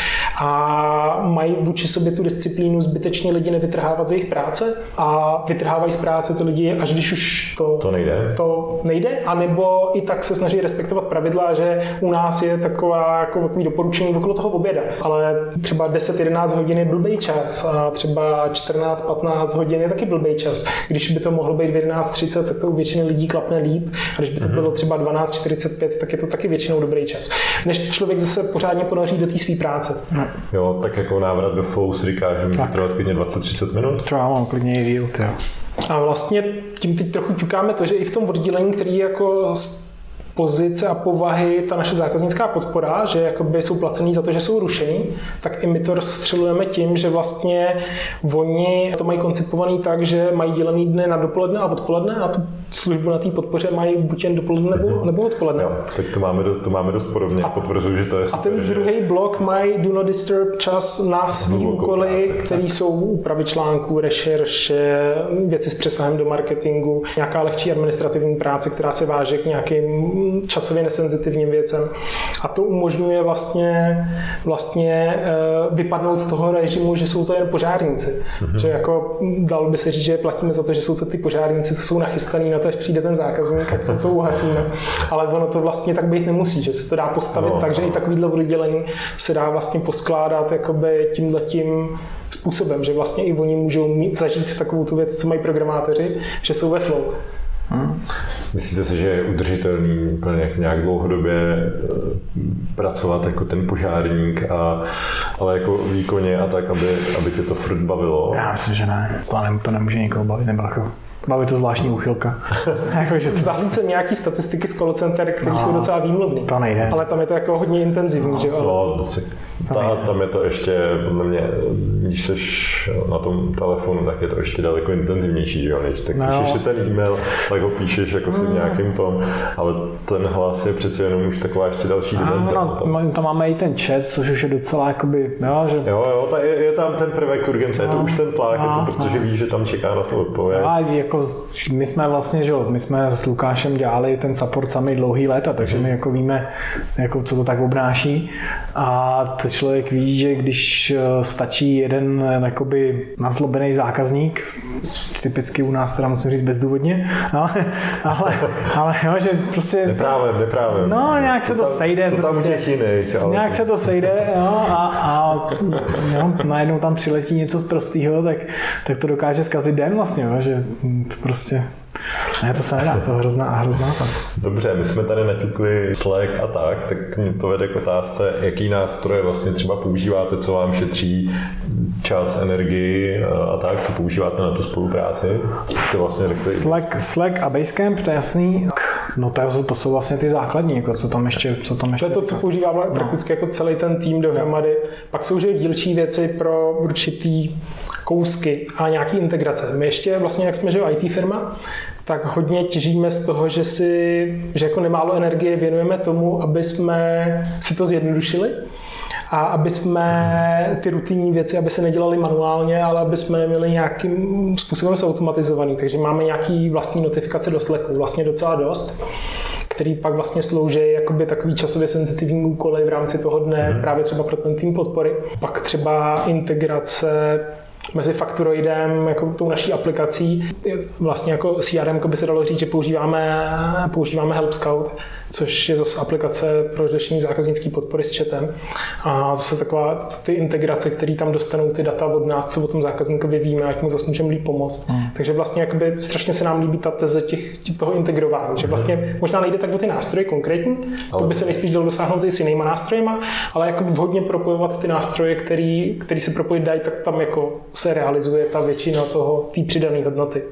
a mají vůči sobě tu disciplínu zbytečně lidi nevytrhávat z jejich práce a vytrhávají z práce ty lidi, až když už to, To nejde. to nejde, anebo i tak se snaží respektovat pravidla, že u nás je taková jako takový doporučení okolo toho oběda. Ale třeba 10-11 hodin je blbý čas a třeba 14-15 hodin je taky blbý čas. Když by to mohlo být v 11.30, tak to u většiny lidí klapne líp. A když by to bylo třeba 12.45, tak je to taky většinou dobrý čas. Než člověk zase pořádně ponoří do té své práce. Jo, tak jako návrat do flow si říká, že může trvat klidně 20-30 minut. Třeba mám klidně i díl. A vlastně tím teď trochu ťukáme to, že i v tom oddělení, který je jako pozice a povahy ta naše zákaznická podpora, že jakoby jsou placený za to, že jsou rušený, tak i my to rozstřelujeme tím, že vlastně oni to mají koncipovaný tak, že mají dělený dny na dopoledne a odpoledne a tu službu na té podpoře mají buď jen dopoledne nebo, nebo odpoledne. Jo, tak to máme, do, to máme dost podobně, potvrzuji, že to je super, A ten že... druhý blok mají do not disturb čas na svý úkoly, které jsou úpravy článků, rešerše, věci s přesahem do marketingu, nějaká lehčí administrativní práce, která se váže k nějakým časově nesenzitivním věcem. A to umožňuje vlastně, vlastně eh, vypadnout z toho režimu, že jsou to jen požárníci. Mm-hmm. Že jako dalo by se říct, že platíme za to, že jsou to ty požárníci, co jsou nachystaný na to, až přijde ten zákazník, tak to uhasíme. Ale ono to vlastně tak být nemusí, že se to dá postavit no, tak, že i takovýhle oddělení se dá vlastně poskládat jakoby tímhletím způsobem, že vlastně i oni můžou mít, zažít takovou tu věc, co mají programátoři, že jsou ve flow. Hmm. Myslíte si, že je udržitelný úplně nějak dlouhodobě eh, pracovat jako ten požárník, a, ale jako výkonně a tak, aby, aby tě to furt bavilo? Já myslím, že ne. Ne, to nemůže nikoho bavit, nebo jako Baví to zvláštní úchylka. jako, že to... Nějaký statistiky z kolocenter, které no, jsou docela výmluvné. To nejde. Ale tam je to jako hodně intenzivní, no, že jo? No, ta, tam je to ještě, podle mě, když jsi na tom telefonu, tak je to ještě daleko intenzivnější, že jo? Než, tak no. píšeš si ten e-mail, tak ho píšeš jako si v mm. nějakým tom, ale ten hlas je přece jenom už taková ještě další dimenze. No, tam. tam máme i ten chat, což už je docela jakoby, jo, že... Jo, jo, ta, je, je, tam ten prvek urgence, no, je to no. už ten tlak, no, je to, no, protože no. víš, že tam čeká na to odpověď. A jako my jsme vlastně, že jo, my jsme s Lukášem dělali ten support sami dlouhý léta, takže my jako víme, jako co to tak obnáší a to člověk ví, že když eh, stačí jeden eh, jakoby nazlobený zákazník, typicky u nás teda musím říct bezdůvodně, ale, ale, ale jo, že prostě... Neprávem, neprávem. No, nějak se to, to sejde. To tam prostě, těch jiných. Ale nějak se to sejde jo, a, a jo, najednou tam přiletí něco z prostého, tak, tak to dokáže zkazit den vlastně, jo, že to prostě ne, to se nedá, to je hrozná, hrozná tam. Dobře, my jsme tady naťukli Slack a tak, tak mě to vede k otázce, jaký nástroje vlastně třeba používáte, co vám šetří čas, energii a tak, co používáte na tu spolupráci? To vlastně řekli... Slack, Slack a Basecamp, to je jasný. No to, to jsou vlastně ty základní, jako co tam ještě, co tam ještě... To je to, co používáme no. prakticky jako celý ten tým dohromady. Pak jsou že dílčí věci pro určitý kousky a nějaký integrace. My ještě vlastně, jak jsme že IT firma, tak hodně těžíme z toho, že si, že jako nemálo energie věnujeme tomu, aby jsme si to zjednodušili a aby jsme ty rutinní věci, aby se nedělali manuálně, ale aby jsme měli nějakým způsobem automatizovaný. Takže máme nějaký vlastní notifikace do Slacku, vlastně docela dost který pak vlastně slouží jakoby takový časově senzitivní úkoly v rámci toho dne, mm. právě třeba pro ten tým podpory. Pak třeba integrace mezi Factoroidem, jako tou naší aplikací. Vlastně jako CRM by se dalo říct, že používáme, používáme Help Scout, což je zase aplikace pro řešení zákaznické podpory s chatem. A zase taková ty integrace, které tam dostanou ty data od nás, co o tom zákazníkovi víme, jak mu zase můžeme líp pomoct. Mm. Takže vlastně jakoby strašně se nám líbí ta teze těch, toho integrování, že vlastně možná nejde tak o ty nástroje konkrétní, to by se nejspíš dalo dosáhnout i s jinýma nástrojema, ale jako vhodně propojovat ty nástroje, který, který se propojit dají, tak tam jako se realizuje ta většina toho, té přidané hodnoty.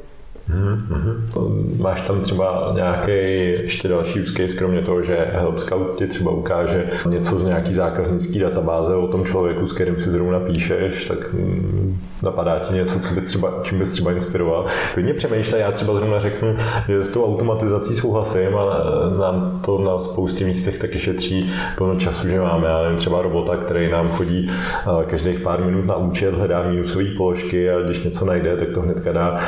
Mm-hmm. Máš tam třeba nějaký ještě další case, kromě toho, že Help Scout ti třeba ukáže něco z nějaký zákaznický databáze o tom člověku, s kterým si zrovna píšeš, tak mm, napadá ti něco, co bys třeba, čím bys třeba inspiroval. Klidně přemýšlej, já třeba zrovna řeknu, že s tou automatizací souhlasím a nám to na spoustě místech taky šetří plno času, že máme, já nevím, třeba robota, který nám chodí každých pár minut na účet, hledá minusové položky a když něco najde, tak to hnedka dá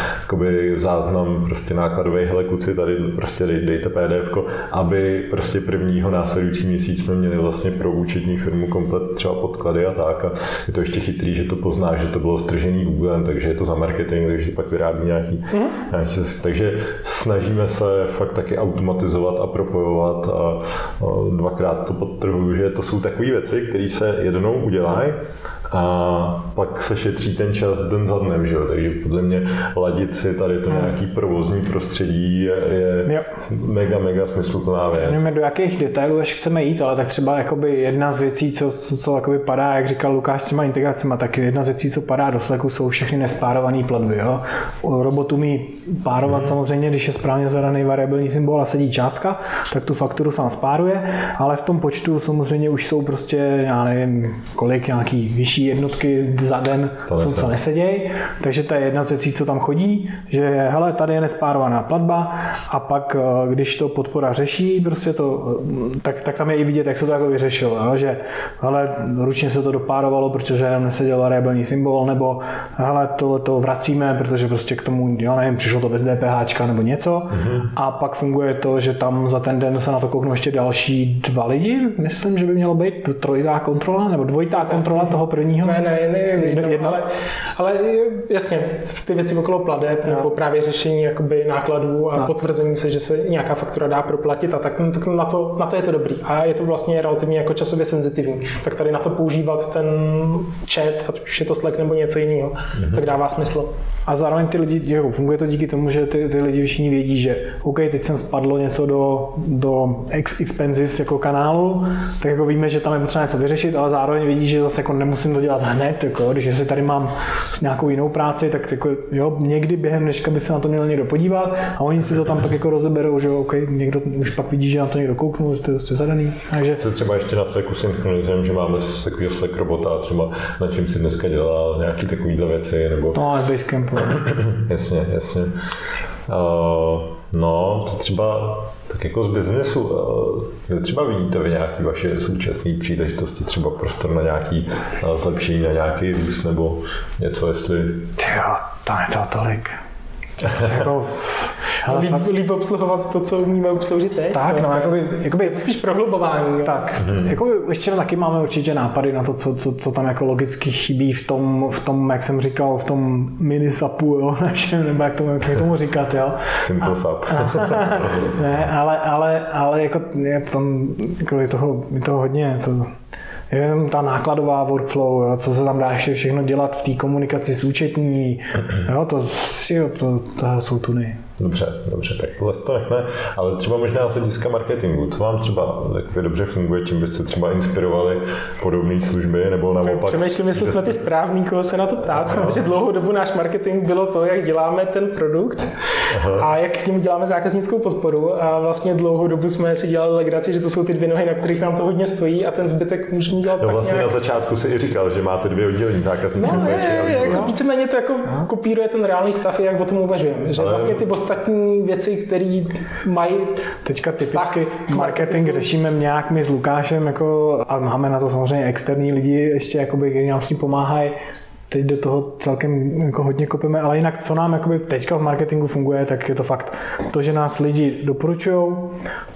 záznam prostě nákladový, hele kluci, tady prostě dejte PDF, aby prostě prvního následující měsíc jsme měli vlastně pro účetní firmu komplet třeba podklady a tak. A je to ještě chytrý, že to pozná, že to bylo stržený Googlem, takže je to za marketing, takže pak vyrábí nějaký, mm. nějaký takže snažíme se fakt taky automatizovat a propojovat a, a dvakrát to podtrhuju, že to jsou takové věci, které se jednou udělají a pak se šetří ten čas den za dnem, že jo? takže podle mě ladit si tady to Hmm. nějaký provozní prostředí je, je Jo. mega, mega smysluplná věc. Nevím, do jakých detailů ještě chceme jít, ale tak třeba jakoby jedna z věcí, co, co, co jakoby padá, jak říkal Lukáš s těma integracemi, tak jedna z věcí, co padá do Slacku, jsou všechny nespárované platby. Jo? U robotu umí párovat samozřejmě, když je správně zadaný variabilní symbol a sedí částka, tak tu fakturu sám spáruje, ale v tom počtu samozřejmě už jsou prostě, já nevím, kolik nějaký vyšší jednotky za den, Stane jsou, se. co nesedějí, takže to je jedna z věcí, co tam chodí, že hele, tady je nespárovaná platba a pak, eh, když to podpora řeší, prostě to, eh, tak, tak tam je i vidět, jak se to jako vyřešilo, jo? že hele, ručně se to dopárovalo, protože jenom neseděl variabilní symbol, nebo hele, tohle to vracíme, protože prostě k tomu, já nevím, přišlo to bez DPH nebo něco mm-hmm. a pak funguje to, že tam za ten den se na to kouknou ještě další dva lidi, myslím, že by mělo být trojitá kontrola, nebo dvojitá kontrola toho prvního. Ne, ne, ne, Jedna- ne jedna? ale, ale jasně, ty věci okolo pladeb nebo právě řešení jakoby nákladů a No. potvrzení se, že se nějaká faktura dá proplatit a tak, tak na, to, na to je to dobrý. A je to vlastně relativně jako časově senzitivní. Tak tady na to používat ten chat, ať už je to Slack nebo něco jiného, tak dává smysl. A zároveň ty lidi, jako funguje to díky tomu, že ty, ty lidi všichni vědí, že OK, teď jsem spadlo něco do, do ex expenses jako kanálu, tak jako víme, že tam je potřeba něco vyřešit, ale zároveň vědí, že zase jako nemusím to dělat hned, jako, když jestli tady mám nějakou jinou práci, tak jako, jo, někdy během dneška by se na to měl někdo podívat a oni si to tam pak jako rozeberou, že OK, někdo už pak vidí, že na to někdo kouknul, že to je prostě zadaný. Takže Se třeba ještě na Slacku synchronizujeme, že máme takového Slack robota, třeba na čem si dneska dělá nějaký takovýhle věci, nebo to máme v Basecampu. jasně, jasně. Uh, no, třeba tak jako z biznesu, uh, třeba vidíte vy nějaké vaše současné příležitosti, třeba prostor na nějaký uh, zlepšení, na nějaký růst, nebo něco, jestli... Jo, tam je to tolik. jako, hele, Líp, fakt, líp obsluhovat to, co umíme obsloužit teď. tak, no, jakoby, jakoby Je to spíš prohlubování. Tak, jako ještě taky máme určitě nápady na to, co, co, co tam jako logicky chybí v tom, v tom, jak jsem říkal, v tom mini sapu, jo, našem, nebo jak tomu, jak tomu říkat, jo. Simple sub. Ne, ale, ale, ale jako je tam, jako je toho, je toho hodně, to, je jenom ta nákladová workflow, jo, co se tam dá ještě všechno dělat v té komunikaci s účetní, jo, to, jo, to, to jsou tuny. Dobře, dobře, tak tohle to nechme, ale třeba možná z hlediska marketingu, co vám třeba takové dobře funguje, čím byste třeba inspirovali podobné služby, nebo naopak... Přemýšlím, jestli jsme ty správný, koho se na to ptát, protože dlouhou dobu náš marketing bylo to, jak děláme ten produkt a jak k němu děláme zákaznickou podporu a vlastně dlouhou dobu jsme si dělali legraci, že to jsou ty dvě nohy, na kterých nám to hodně stojí a ten zbytek můžeme dělat No tak vlastně nějak. na začátku si i říkal, že máte dvě oddělení zákaznické No, je, je, jako víceméně to jako kopíruje ten reálný stav, jak o tom uvažujeme. Že Ale- vlastně ty ostatní věci, které mají Teďka Vztah typicky k marketing řešíme nějak my s Lukášem jako, a máme na to samozřejmě externí lidi ještě, jakoby, kteří nám s tím pomáhají. Teď do toho celkem jako hodně kopeme, ale jinak, co nám jakoby teďka v marketingu funguje, tak je to fakt to, že nás lidi doporučují.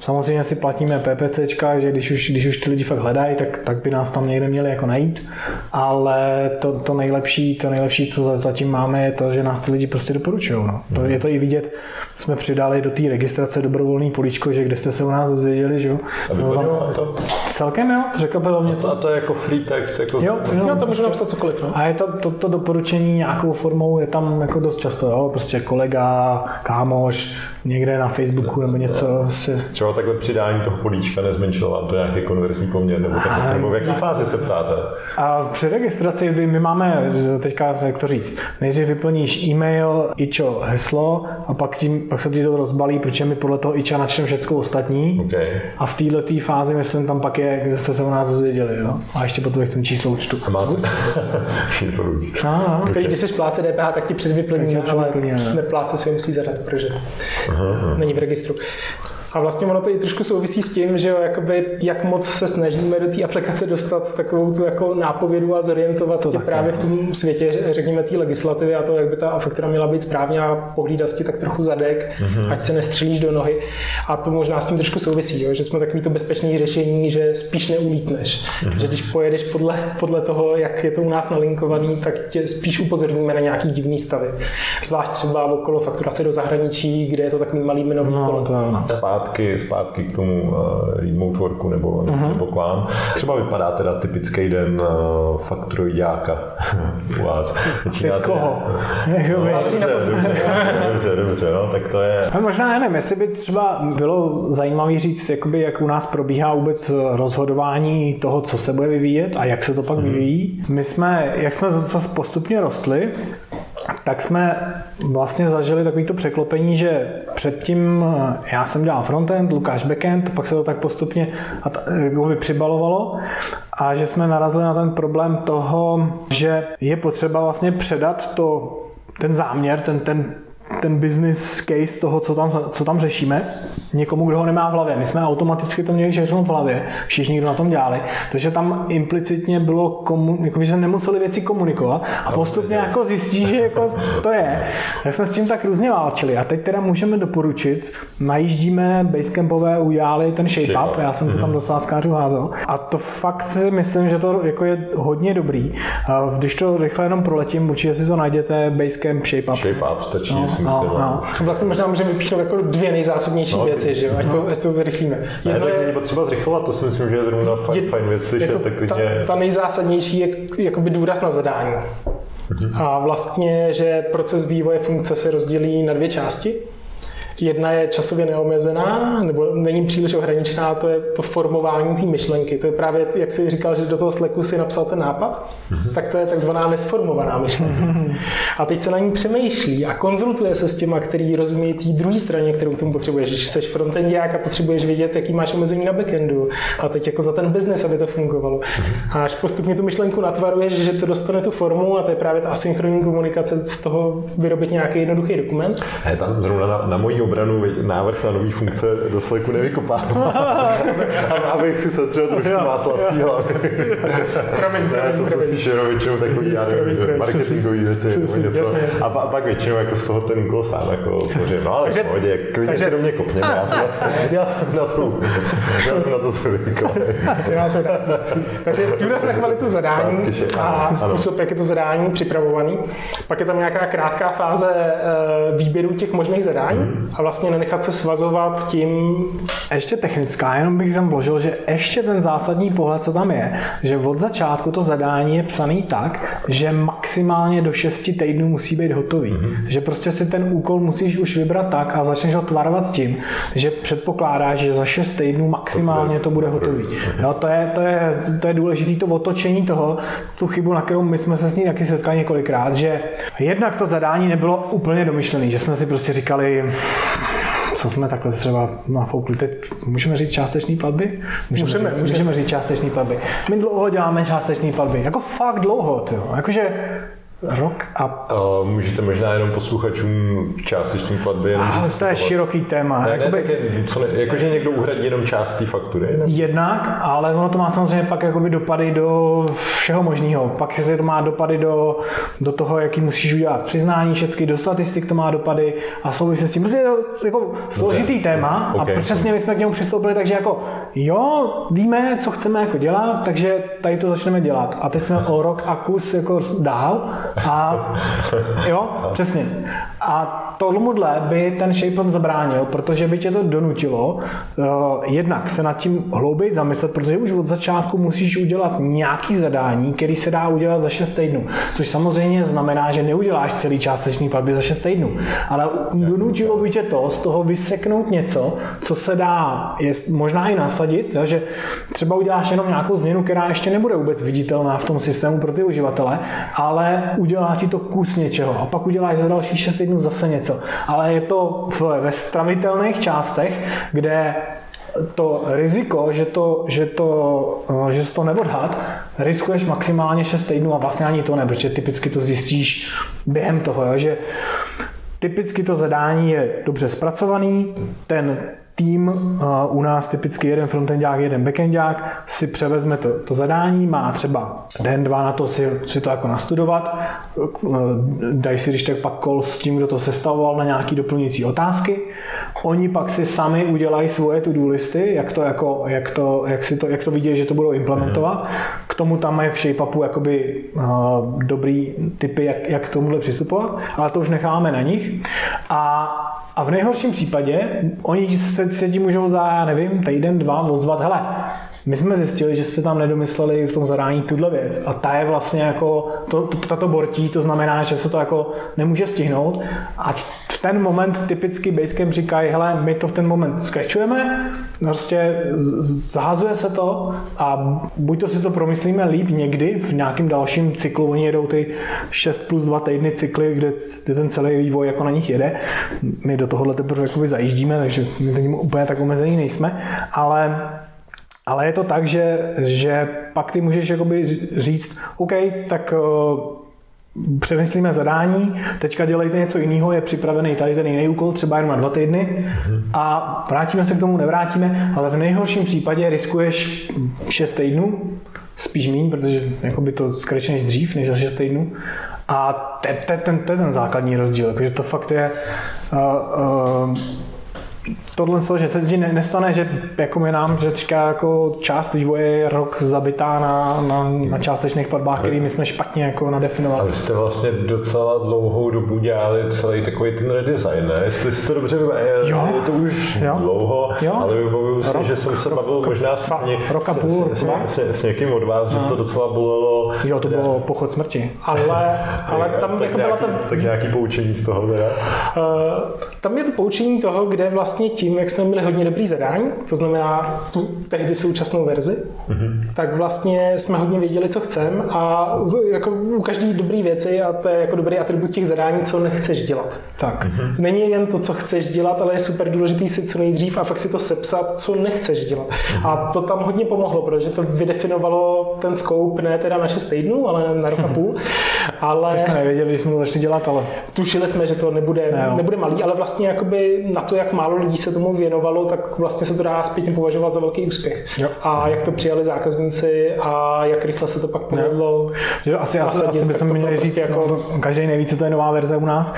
Samozřejmě si platíme PPCčka, že když už, když už ty lidi fakt hledají, tak, tak by nás tam někde měli jako najít. Ale to, to nejlepší, to nejlepší, co za- zatím máme, je to, že nás ty lidi prostě doporučují. No. To, je to i vidět, jsme přidali do té registrace dobrovolný políčko, že kde jste se u nás dozvěděli, že jo. Bylo vyplňovalo to? Celkem jo, řekl by mě to. A to je jako free text, jako... Jo, jo, No, to můžu napsat cokoliv. No. a je to, to, to doporučení nějakou formou je tam jako dost často, jo? prostě kolega, kámoš, někde na Facebooku nebo něco si... Třeba takhle přidání toho políčka nezmenšilo vám to nějaký konverzní poměr, nebo takhle se, v jaký fázi se ptáte? A při registraci by- my máme, teďka jak to říct, nejdřív vyplníš e-mail, ičo, heslo a pak, tím, pak se ti to rozbalí, protože my podle toho iča načteme všechno ostatní. OK. A v této fázi, myslím, tam pak je, kde jste se o nás dozvěděli. Jo? A ještě potom chcem číslo účtu. A máte? Číslo no. Který, když jsi plátce DPH, tak ti předvyplní, ale nepláce si musí zadat, protože není v registru. A vlastně ono to i trošku souvisí s tím, že jo, jakoby, jak moc se snažíme do té aplikace dostat takovou tu jako nápovědu a zorientovat to tě právě v tom světě, řekněme, té legislativy a to, jak by ta faktura měla být správně a pohlídat ti tak trochu zadek, mm-hmm. ať se nestřelíš do nohy. A to možná s tím trošku souvisí, jo, že jsme takový to bezpečné řešení, že spíš neulítneš. Mm-hmm. Že když pojedeš podle, podle toho, jak je to u nás nalinkovaný, tak tě spíš upozorníme na nějaký divný stavy. Zvlášť třeba okolo fakturace do zahraničí, kde je to takový malý minový No, pole. Zpátky zpátky, k tomu uh, remote worku nebo, uh-huh. nebo k vám. Třeba vypadá teda typický den uh, faktroidáka u vás. Začínáte... koho? No, dobře, dobře, dobře, no, tak to je... No, možná, já nevím, jestli by třeba bylo zajímavé říct, jakoby, jak u nás probíhá vůbec rozhodování toho, co se bude vyvíjet a jak se to pak hmm. vyvíjí. My jsme, jak jsme zase postupně rostli, tak jsme vlastně zažili takovýto překlopení, že předtím já jsem dělal frontend, Lukáš backend, pak se to tak postupně by přibalovalo a že jsme narazili na ten problém toho, že je potřeba vlastně předat to, ten záměr, ten, ten ten business case toho, co tam, co tam řešíme, někomu, kdo ho nemá v hlavě. My jsme automaticky to měli všechno v hlavě, všichni, kdo na tom dělali, takže tam implicitně bylo, komu, jako by se nemuseli věci komunikovat a postupně jako zjistí, že jako to je. Tak jsme s tím tak různě válčili a teď teda můžeme doporučit, najíždíme Basecampové, udělali ten shape up, já jsem to tam mhm. do sáskářů házel a to fakt si myslím, že to jako je hodně dobrý. Když to rychle jenom proletím, určitě si to najděte, Basecamp shape up. Shape up, stačí no, no, no. no. Vlastně možná můžeme vypíchnout jako dvě nejzásadnější no, věci, že jo? Ať, no. to, ať to zrychlíme. Jedno ne, tak je, není potřeba zrychlovat, to si myslím, že je zrovna fajn, je, fajn věc slyšet. Jako ta, ta, nejzásadnější je jakoby důraz na zadání. Mhm. A vlastně, že proces vývoje funkce se rozdělí na dvě části. Jedna je časově neomezená, nebo není příliš ohraničená, to je to formování té myšlenky. To je právě, jak jsi říkal, že do toho sleku si napsal ten nápad, mm-hmm. tak to je takzvaná nesformovaná myšlenka. A teď se na ní přemýšlí a konzultuje se s těma, který rozumí té druhé straně, kterou k tomu potřebuješ. Když jsi frontendák a potřebuješ vědět, jaký máš omezení na backendu, a teď jako za ten biznes, aby to fungovalo. Mm-hmm. A až postupně tu myšlenku natvaruješ, že to dostane tu formu a to je právě ta asynchronní komunikace, z toho vyrobit nějaký jednoduchý dokument. Je tam zrovna na, na mojí obranu návrh na nový funkce do Slacku nevykopávám, abych si setřel trošku másla z té hlavy. Promiň, ne, to jsou spíš jenom většinou takový, já nevím, marketingový věci nebo něco. Jasně, jasně. A, a, pak většinou jako z toho ten úkol sám jako tvořím. No ale takže, v pohodě, klidně takže, si do mě kopněme, já jsem, na, já jsem na to, já jsem na to zvyklý. takže důraz na kvalitu zadání a způsob, jak je to zadání připravovaný. Pak je tam nějaká krátká fáze eh, výběru těch možných zadání mhm. A vlastně nenechat se svazovat tím. Ještě technická, jenom bych tam vložil, že ještě ten zásadní pohled, co tam je, že od začátku to zadání je psaný tak, že maximálně do 6 týdnů musí být hotový. Mm-hmm. Že prostě si ten úkol musíš už vybrat tak a začneš ho tvarovat s tím, že předpokládáš, že za 6 týdnů maximálně to bude hotový. Jo, to, je, to, je, to je důležité to otočení toho, tu chybu, na kterou my jsme se s ní taky setkali několikrát, že jednak to zadání nebylo úplně domyšlené, že jsme si prostě říkali, co jsme takhle třeba nafoukli. Teď můžeme říct částečné platby? Můžeme, můžeme, říct, můžeme říct částečné platby. My dlouho děláme částečné platby. Jako fakt dlouho, tyjo. Jakože rok a... Uh, můžete možná jenom posluchačům částečný platby jenom ah, To je široký téma. Ne, jakoby, ne, je, co ne, jakože někdo uhradí jenom část té faktury? Ne? Jednak, ale ono to má samozřejmě pak jakoby dopady do všeho možného. Pak se to má dopady do, do toho, jaký musíš udělat přiznání, všechny do statistik to má dopady a souvisí s tím. Prostě je to jako složitý Dobře. téma okay. a přesně my jsme k němu přistoupili, takže jako jo, víme, co chceme jako dělat, takže tady to začneme dělat. A teď jsme o rok a kus jako dál a jo, přesně. A tomuhle by ten shape zabránil, protože by tě to donutilo uh, jednak se nad tím hlouběji zamyslet, protože už od začátku musíš udělat nějaký zadání, který se dá udělat za 6 týdnů. Což samozřejmě znamená, že neuděláš celý částečný platby za 6 týdnů. Ale donutilo by tě to z toho vyseknout něco, co se dá je možná i nasadit, že třeba uděláš jenom nějakou změnu, která ještě nebude vůbec viditelná v tom systému pro ty uživatele, ale udělá ti to kus něčeho a pak uděláš za další 6 týdnů zase něco. Ale je to v, ve stravitelných částech, kde to riziko, že to, že to, že to neodhad, riskuješ maximálně 6 týdnů a vlastně ani to ne, protože typicky to zjistíš během toho, jo, že typicky to zadání je dobře zpracovaný, ten tým, uh, u nás typicky jeden frontendák, jeden backendák, si převezme to, to zadání, má třeba den, dva na to si, si to jako nastudovat, uh, dají si když tak pak kol s tím, kdo to sestavoval na nějaký doplňující otázky. Oni pak si sami udělají svoje to-do listy, jak to, jako, jak to, jak si to, jak to vidí, že to budou implementovat. K tomu tam mají v ShapeUpu jakoby uh, dobrý typy, jak, jak k tomuhle přistupovat, ale to už necháme na nich. A A v nejhorším případě oni se, se ti můžou za, nevím, týden, dva ozvat, hele, my jsme zjistili, že jste tam nedomysleli v tom zadání tuhle věc. A ta je vlastně jako, to, to, tato bortí, to znamená, že se to jako nemůže stihnout. A v ten moment typicky Basecamp říkají, hele, my to v ten moment skrečujeme, prostě zahazuje se to a buď to si to promyslíme líp někdy v nějakém dalším cyklu, oni jedou ty 6 plus 2 týdny cykly, kde, ten celý vývoj jako na nich jede. My do tohohle teprve jakoby zajíždíme, takže my úplně tak omezení nejsme, ale ale je to tak, že, že pak ty můžeš jakoby říct, OK, tak uh, přemyslíme zadání, teďka dělejte něco jiného, je připravený tady ten jiný úkol, třeba jenom na dva týdny a vrátíme se k tomu, nevrátíme, ale v nejhorším případě riskuješ 6 týdnů, spíš míň, protože jakoby to skrečneš dřív než za 6 týdnů. A to je ten, ten, ten základní rozdíl, jakože to fakt je uh, uh, tohle, že se ti nestane, že jako mi nám, že teďka jako část vývoje je rok zabitá na, na, na částečných platbách, který my jsme špatně jako nadefinovali. Ale jste vlastně docela dlouhou dobu dělali celý takový ten redesign, ne? Jestli si to dobře je, jo. je to už jo. dlouho, jo. ale vybavuju si, rok, že jsem se bavil rok, možná s, ně, rok a půl, s, s, s, s, někým od vás, no. že to docela bolelo. Jo, to bylo pochod smrti. Ale, ale tam tak jako nějaký, byla ta... Tak nějaký poučení z toho teda? Uh, tam je to poučení toho, kde vlastně tím, jak jsme měli hodně dobrý zadání, to znamená tu tehdy současnou verzi, mm-hmm. tak vlastně jsme hodně věděli, co chceme a jako u každé dobré věci, a to je jako dobrý atribut těch zadání, co nechceš dělat. Tak. Mm-hmm. Není jen to, co chceš dělat, ale je super důležitý si co nejdřív a fakt si to sepsat, co nechceš dělat. Mm-hmm. A to tam hodně pomohlo, protože to vydefinovalo ten scope ne teda na 6 týdnů, ale na rok a půl. Ale... Což jsme nevěděli, že jsme to začali dělat, ale... Tušili jsme, že to nebude, ne, nebude malý, ale vlastně jakoby na to, jak málo lidí se tomu věnovalo, tak vlastně se to dá zpětně považovat za velký úspěch. Jo. A jak to přijali zákazníci a jak rychle se to pak povedlo. Jo, asi, asi, asi bychom měli prostě říct, jako... No, každý neví, co to je nová verze u nás.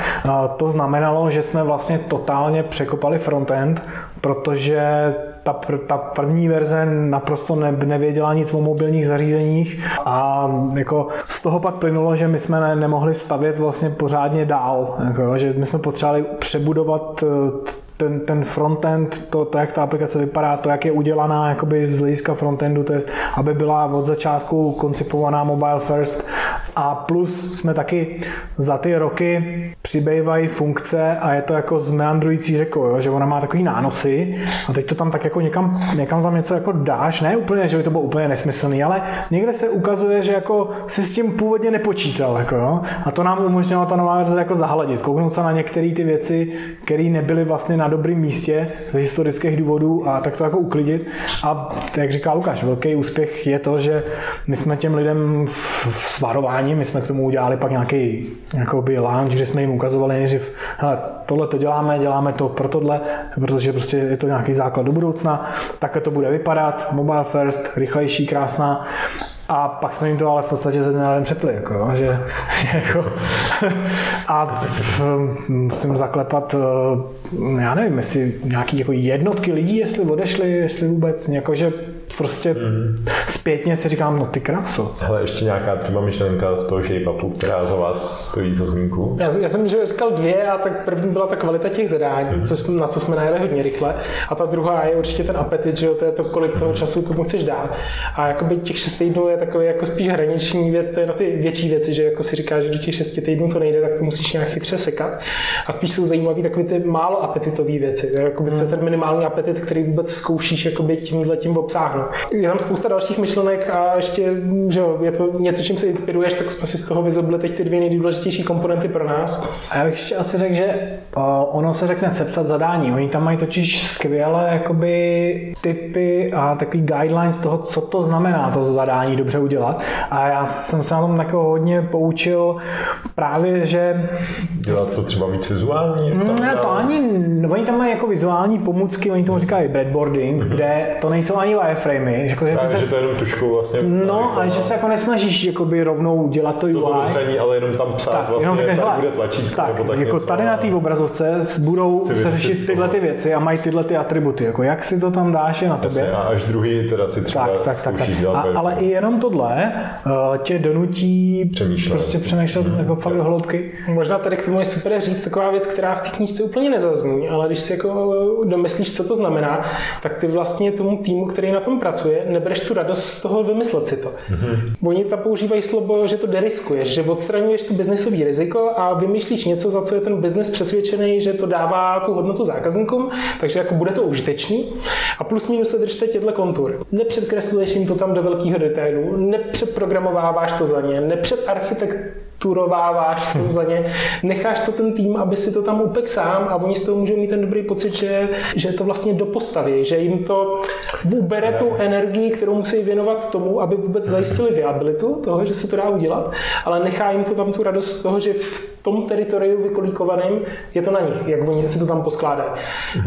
To znamenalo, že jsme vlastně totálně překopali frontend, protože ta, pr, ta první verze naprosto ne, nevěděla nic o mobilních zařízeních a jako z toho pak plynulo, že my jsme ne, nemohli stavět vlastně pořádně dál, jako, že my jsme potřebovali přebudovat eh, ten, ten frontend, to, to, jak ta aplikace vypadá, to, jak je udělaná jakoby z hlediska frontendu, to je, aby byla od začátku koncipovaná mobile first a plus jsme taky za ty roky přibývají funkce a je to jako zmeandrující řekou, jo? že ona má takový nánosy a teď to tam tak jako někam, někam tam něco jako dáš, ne úplně, že by to bylo úplně nesmyslný, ale někde se ukazuje, že jako si s tím původně nepočítal, jako, jo? a to nám umožnilo ta nová verze jako zahladit, kouknout se na některé ty věci, které nebyly vlastně na dobrém místě z historických důvodů a tak to jako uklidit a jak říká Lukáš, velký úspěch je to, že my jsme těm lidem v svarování, my jsme k tomu udělali pak nějaký jakoby launch, kde jsme jim ukazovali nejdřív, hele, tohle to děláme, děláme to pro tohle, protože prostě je to nějaký základ do budoucna, takhle to bude vypadat, mobile first, rychlejší, krásná. A pak jsme jim to ale v podstatě ze dne na den přepli, jako, že, že jako, a musím zaklepat, eh, já nevím, jestli nějaký jako jednotky lidí, jestli odešli, jestli vůbec, jako, že prostě mm. zpětně si říkám, no ty kráso. Hele, ještě nějaká třeba myšlenka z toho shape která za vás stojí za zmínku? Já, já jsem že říkal dvě a tak první byla ta kvalita těch zadání, mm. co, na co jsme najeli hodně rychle. A ta druhá je určitě ten apetit, že jo, to je to, kolik toho času tomu chceš dát. A jakoby těch šest týdnů je takový jako spíš hraniční věc, to je na ty větší věci, že jako si říkáš, že do těch šesti týdnů to nejde, tak to musíš nějak chytře sekat. A spíš jsou zajímavé takové ty málo apetitové věci, jakoby, co je ten minimální apetit, který vůbec zkoušíš jakoby tímhle tím obsáhnout. Je tam spousta dalších myšlenek a ještě, že jo, je to něco, čím se inspiruješ, tak jsme si z toho vyzobili teď ty dvě nejdůležitější komponenty pro nás. A já bych ještě asi řekl, že ono se řekne sepsat zadání. Oni tam mají totiž skvělé jakoby typy a takový guidelines toho, co to znamená to zadání dobře udělat. A já jsem se na tom jako hodně poučil právě, že... Dělat to třeba víc vizuální? Ne, to ani, oni tam mají jako vizuální pomůcky, oni tomu říkají breadboarding, mm-hmm. kde to nejsou ani wireframe, wireframey. Jako, že, Právě, se, že to je jenom tuškou vlastně. no, a že se jako nesnažíš jakoby rovnou dělat to UI. To rozhraní, ale jenom tam psát Tak, vlastně, jenom řekneš, tady bude tlačítko, tak, nebo tak jako něco, tady na té obrazovce budou Si se řešit tyhle ty věci a mají tyhle ty atributy. Jako jak si to tam dáš je na Jasně, tobě. a až druhý iteraci třeba Tak, tak, tak, tak. A, ale i jenom tohle uh, tě donutí Přemýšlet. prostě přemýšlet Mhm. jako fakt do hloubky. Možná tady k tomu je super říct taková věc, která v té knížce úplně nezazní, ale když si jako domyslíš, co to znamená, tak ty vlastně tomu týmu, který na tom pracuje, nebereš tu radost z toho vymyslet si to. Mm-hmm. Oni tam používají slovo, že to deriskuješ, že odstraňuješ to biznesové riziko a vymýšlíš něco, za co je ten biznes přesvědčený, že to dává tu hodnotu zákazníkům, takže jako bude to užitečný. A plus minus se držte těchto kontur. Nepředkresluješ jim to tam do velkého detailu, nepředprogramováváš to za ně, nepředarchitekturováváš to za ně, necháš to ten tým, aby si to tam upek sám a oni z toho můžou mít ten dobrý pocit, že, že to vlastně dopostaví, že jim to ubere tu energii, kterou musí věnovat tomu, aby vůbec zajistili viabilitu toho, že se to dá udělat, ale nechá jim to tam tu radost z toho, že v tom teritoriu vykolíkovaném je to na nich, jak oni si to tam poskládají.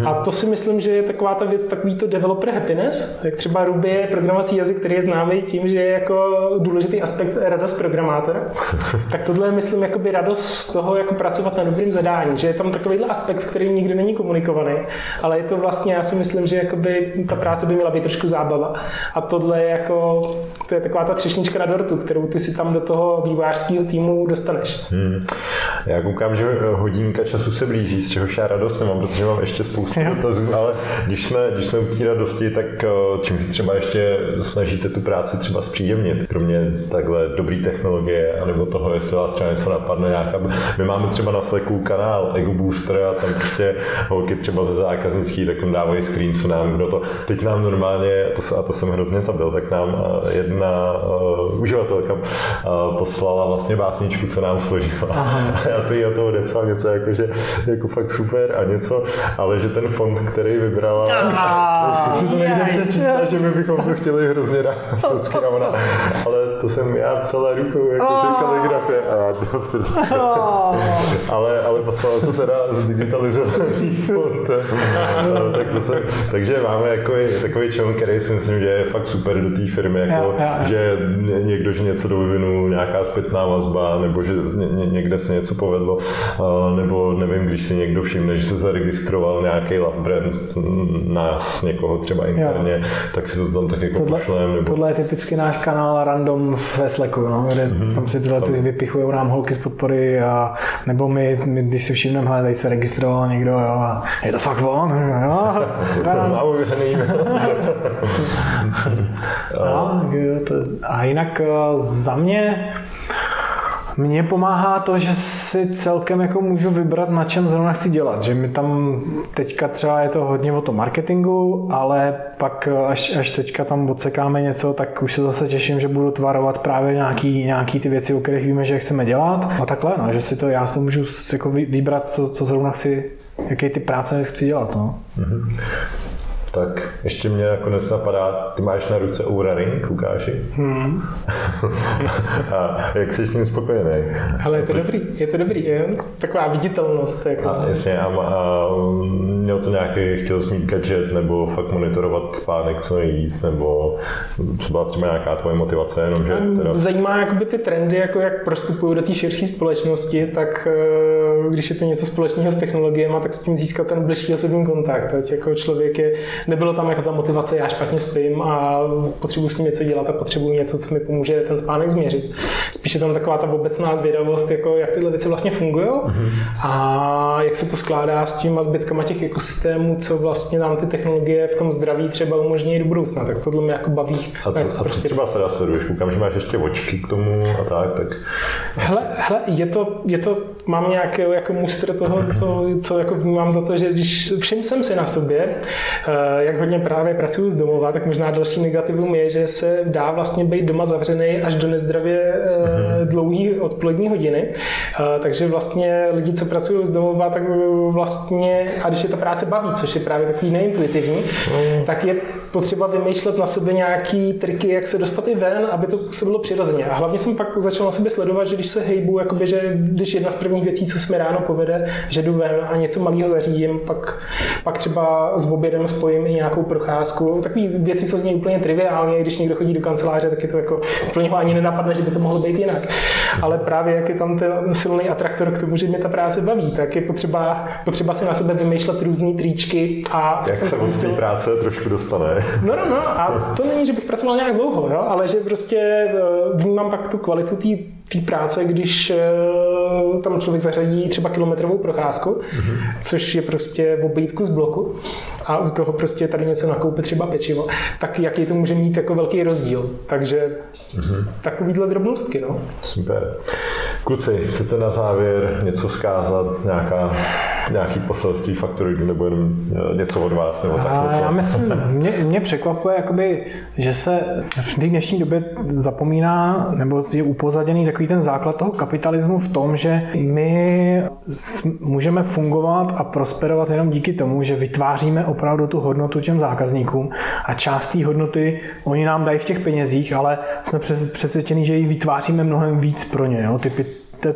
A to si myslím, že je taková ta věc, takový to developer happiness, jak třeba Ruby je programovací jazyk, který je známý tím, že je jako důležitý aspekt radost programátora. tak tohle je, myslím, jakoby radost z toho, jako pracovat na dobrým zadání, že je tam takovýhle aspekt, který nikdy není komunikovaný, ale je to vlastně, já si myslím, že jakoby ta práce by měla být trošku zábava. A tohle je jako, to je taková ta třešnička na dortu, kterou ty si tam do toho vývářského týmu dostaneš. Hmm. Já koukám, že hodinka času se blíží, z čehož já radost nemám, protože mám ještě spoustu Jo. dotazů, ale když jsme, když jsme u té radosti, tak eh, čím si třeba ještě snažíte tu práci třeba zpříjemnit, kromě takhle dobrý technologie, anebo toho, jestli vás třeba něco napadne nějaká... My máme třeba na Slacku kanál Ego Booster a tam prostě holky třeba ze zákaznický, tak tam dávají screen, co nám kdo to... Teď nám normálně, to, se- a to jsem hrozně zabil, tak nám eh, jedna uh, uživatelka uh, poslala vlastně básničku, co nám složila. A já jsem jí o toho odepsal něco jako, že jako fakt super a něco, ale že ten fond, který vybrala, že to nejde přečíst že my bychom to chtěli hrozně rád, ale to jsem já psala rukou, jakože kaligrafie a dobře. ale, ale poslala to teda zdigitalizovaný fond. No, tak to jsem, takže máme jako takový člen, který si myslím, že je fakt super do té firmy, jako, jo, jo. že ně- někdo, že něco dovyvinul, nějaká zpětná vazba, nebo že ně, ně, někde se něco povedlo, a nebo nevím, když si někdo všimne, že se zaregistroval nějaký love brand mm, nás, někoho třeba interně, tak si to tam tak jako Tohle, pošlem, nebo tohle je typicky náš kanál random ve Slacku, no, kde Mhm. tam si tyhle ty vypichují nám holky z podpory a nebo my, my když si všimneme, hele, tady se registroval někdo, jo, a je to fakt on, jo. A, jo, to, a jinak eh, za mě mně pomáhá to, že si celkem jako můžu vybrat, na čem zrovna chci dělat. Že mi tam teďka třeba je to hodně o tom marketingu, ale pak až, až teďka tam odsekáme něco, tak už se zase těším, že budu tvarovat právě nějaký, nějaký ty věci, o kterých víme, že je chceme dělat. A takhle, no, že si to já si můžu jako vy- vybrat, co, co zrovna chci, jaké ty práce chci dělat. No. Tak ještě mě nakonec napadá, ty máš na ruce Oura Ring, Lukáši. Hmm. a jak jsi s ním spokojený? Ale je to dobrý, je to dobrý, je taková viditelnost. Jako. A jasně, a, a měl to nějaký, chtěl jsi mít gadget, nebo fakt monitorovat spánek co nejvíc, nebo co byla třeba nějaká tvoje motivace, jenom že teda... Zajímá jakoby ty trendy, jako jak prostupují do té širší společnosti, tak eh, když je to něco společného s technologiemi, tak s tím získat ten blížší osobní kontakt. Ať jako člověk je, nebylo tam jako ta motivace, já špatně spím a potřebuji s tím něco dělat a potřebuji něco, co mi pomůže ten spánek změřit. Spíš je tam taková ta obecná zvědavost, jako jak tyhle věci vlastně fungují Mhm. a jak se to skládá s těma zbytkama těch ekosystémů, co vlastně nám ty technologie v tom zdraví třeba umožní do budoucna. Tak tohle mě jako baví. A co, a co třeba se dá sleduješ? Koukám, že máš ještě očky k tomu a tak, tak Hele, hele je, to, je to, mám nějaký jako mustr toho, co, co jako vnímám za to, že když všim jsem si na sobě, eh, jak hodně právě pracuji z domova, tak možná další negativum je, že se dá vlastně být doma zavřený až do nezdravě eh, dlouhý odpolední hodiny. Eh, Takže vlastně lidi, co pracují z domova, tak vlastně, a když je ta práce baví, což je právě takový neintuitivní, tak je potřeba vymýšlet na sebe nějaký triky, jak se dostat i ven, aby to působilo přirozeně. A hlavně jsem pak začal na sebe sledovat, že když se hejbu, jakoby, že když jedna z prvních věcí, co se mi ráno povede, že jdu ven a něco malého zařídím, pak, pak třeba s obědem spojím zastavím i nějakou procházku. Takové věci, co zní úplně triviálně, když někdo chodí do kanceláře, tak je to jako úplně ho ani nenapadne, že by to mohlo být jinak. Ale právě jak je tam ten silný atraktor k tomu, že mě ta práce baví, tak je potřeba, potřeba si na sebe vymýšlet různé tričky. A jak se z té práce trošku dostane. No, no, no. A to není, že bych pracoval nějak dlouho, jo? ale že prostě eh, vnímám pak tu kvalitu té té práce, když uh, tam člověk zařadí třeba kilometrovou procházku, mm-hmm. což je prostě v obejítku z bloku a u toho prostě tady něco nakoupit, třeba pečivo, tak jaký to může mít jako velký rozdíl. Takže mm-hmm. takovýhle drobnostky. No. Super. Kluci, chcete na závěr něco zkázat, nějaká, nějaký poselství faktory, nebo jenom eh, něco od vás? Nebo tak něco? Já myslím, mě, mě překvapuje, jakoby, že se v té dnešní době zapomíná, nebo je upozaděný takový ten základ toho kapitalismu v tom, že my můžeme fungovat a prosperovat jenom díky tomu, že vytváříme opravdu tu hodnotu těm zákazníkům a část té hodnoty oni nám dají v těch penězích, ale jsme přesvědčeni, že ji vytváříme mnohem víc pro ně. Jo? Typy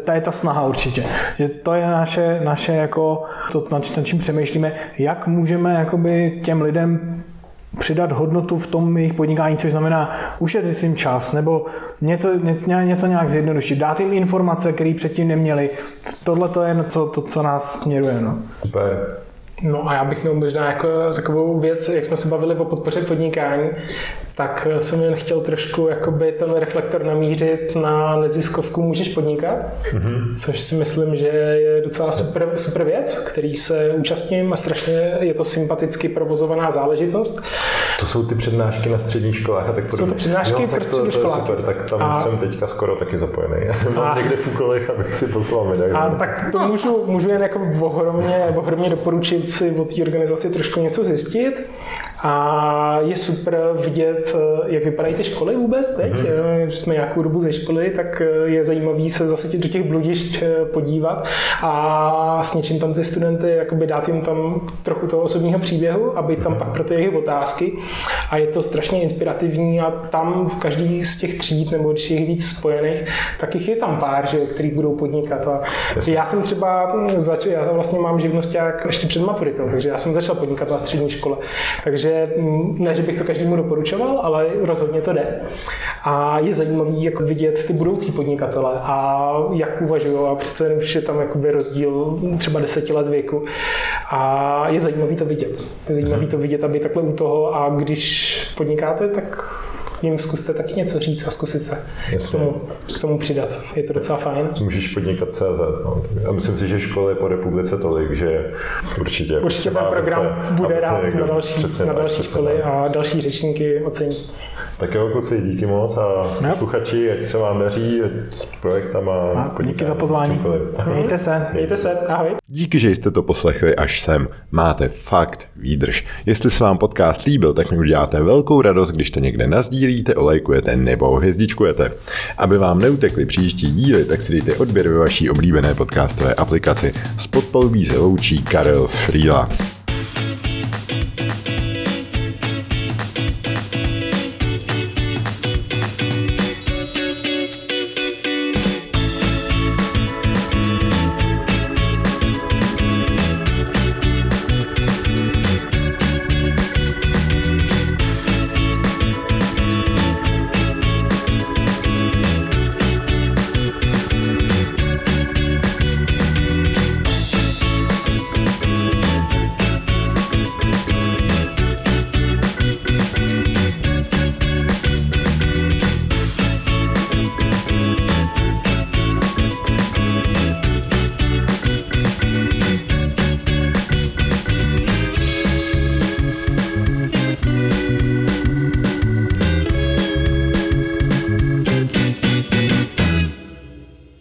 to je ta snaha určitě. Že to je naše, naše jako, to, nad čím přemýšlíme, jak můžeme jakoby těm lidem přidat hodnotu v tom jejich podnikání, což znamená ušetřit jim čas nebo něco, něco, něco nějak zjednodušit, dát jim informace, které předtím neměli. Tohle to je to, to, co nás směruje. No. Super. No a já bych měl možná jako takovou věc, jak jsme se bavili o podpoře podnikání, tak jsem jen chtěl trošku jakoby ten reflektor namířit na neziskovku Můžeš podnikat, mm-hmm. což si myslím, že je docela super, super věc, který se účastním a strašně je to sympaticky provozovaná záležitost. To jsou ty přednášky na středních školách a tak podobně. Jsou to přednášky jo, pro středoškoláky. To, to je super, tak tam a... jsem teďka skoro taky zapojený. Mám a... někde v úkolech, abych si poslal medaili. A tak to můžu, můžu jen jako ohromně, ohromně doporučit si o té organizaci trošku něco zjistit. A je super vidět, jak vypadají ty školy vůbec teď. Mm-hmm. Jsme nějakou dobu ze školy, tak je zajímavý se zase do těch bludišť eh, podívat a s něčím tam ty studenty jakoby dát jim tam trochu toho osobního příběhu, aby tam pak pro ty jejich otázky. A je to strašně inspirativní a tam v každý z těch tříd, nebo když je víc spojených, tak jich je tam pár, že, který budou podnikat. A já jsem třeba začal, já vlastně mám živnost ještě před maturitou, takže já jsem začal podnikat na střední škole. Takže Ne, že bych to každému doporučoval, ale rozhodně to jde. A je zajímavý jako vidět ty budoucí podnikatele a jak uvažují a přece už je tam jakoby rozdíl třeba deseti let věku a je zajímavý to vidět. Je zajímavý to vidět, aby takhle u toho a když podnikáte, tak jim zkuste taky něco říct a zkusit se k tomu, k tomu přidat. Je to docela fajn. Můžeš podnikat CZ. No. A myslím si, že školy po republice tolik, že určitě. Určitě ten program se, bude rád na další, na další školy a další řečníky ocení. Tak jo, kluci, díky moc a no. sluchači, ať se vám daří s projektama. A díky za pozvání. Mějte se. Mějte se. Ahoj. Díky, že jste to poslechli až sem. Máte fakt výdrž. Jestli se vám podcast líbil, tak mi uděláte velkou radost, když to někde nazdílíte, olejkujete nebo hvězdičkujete. Aby vám neutekly příští díly, tak si dejte odběr ve vaší oblíbené podcastové aplikaci. Spod se loučí Karel z Frýla.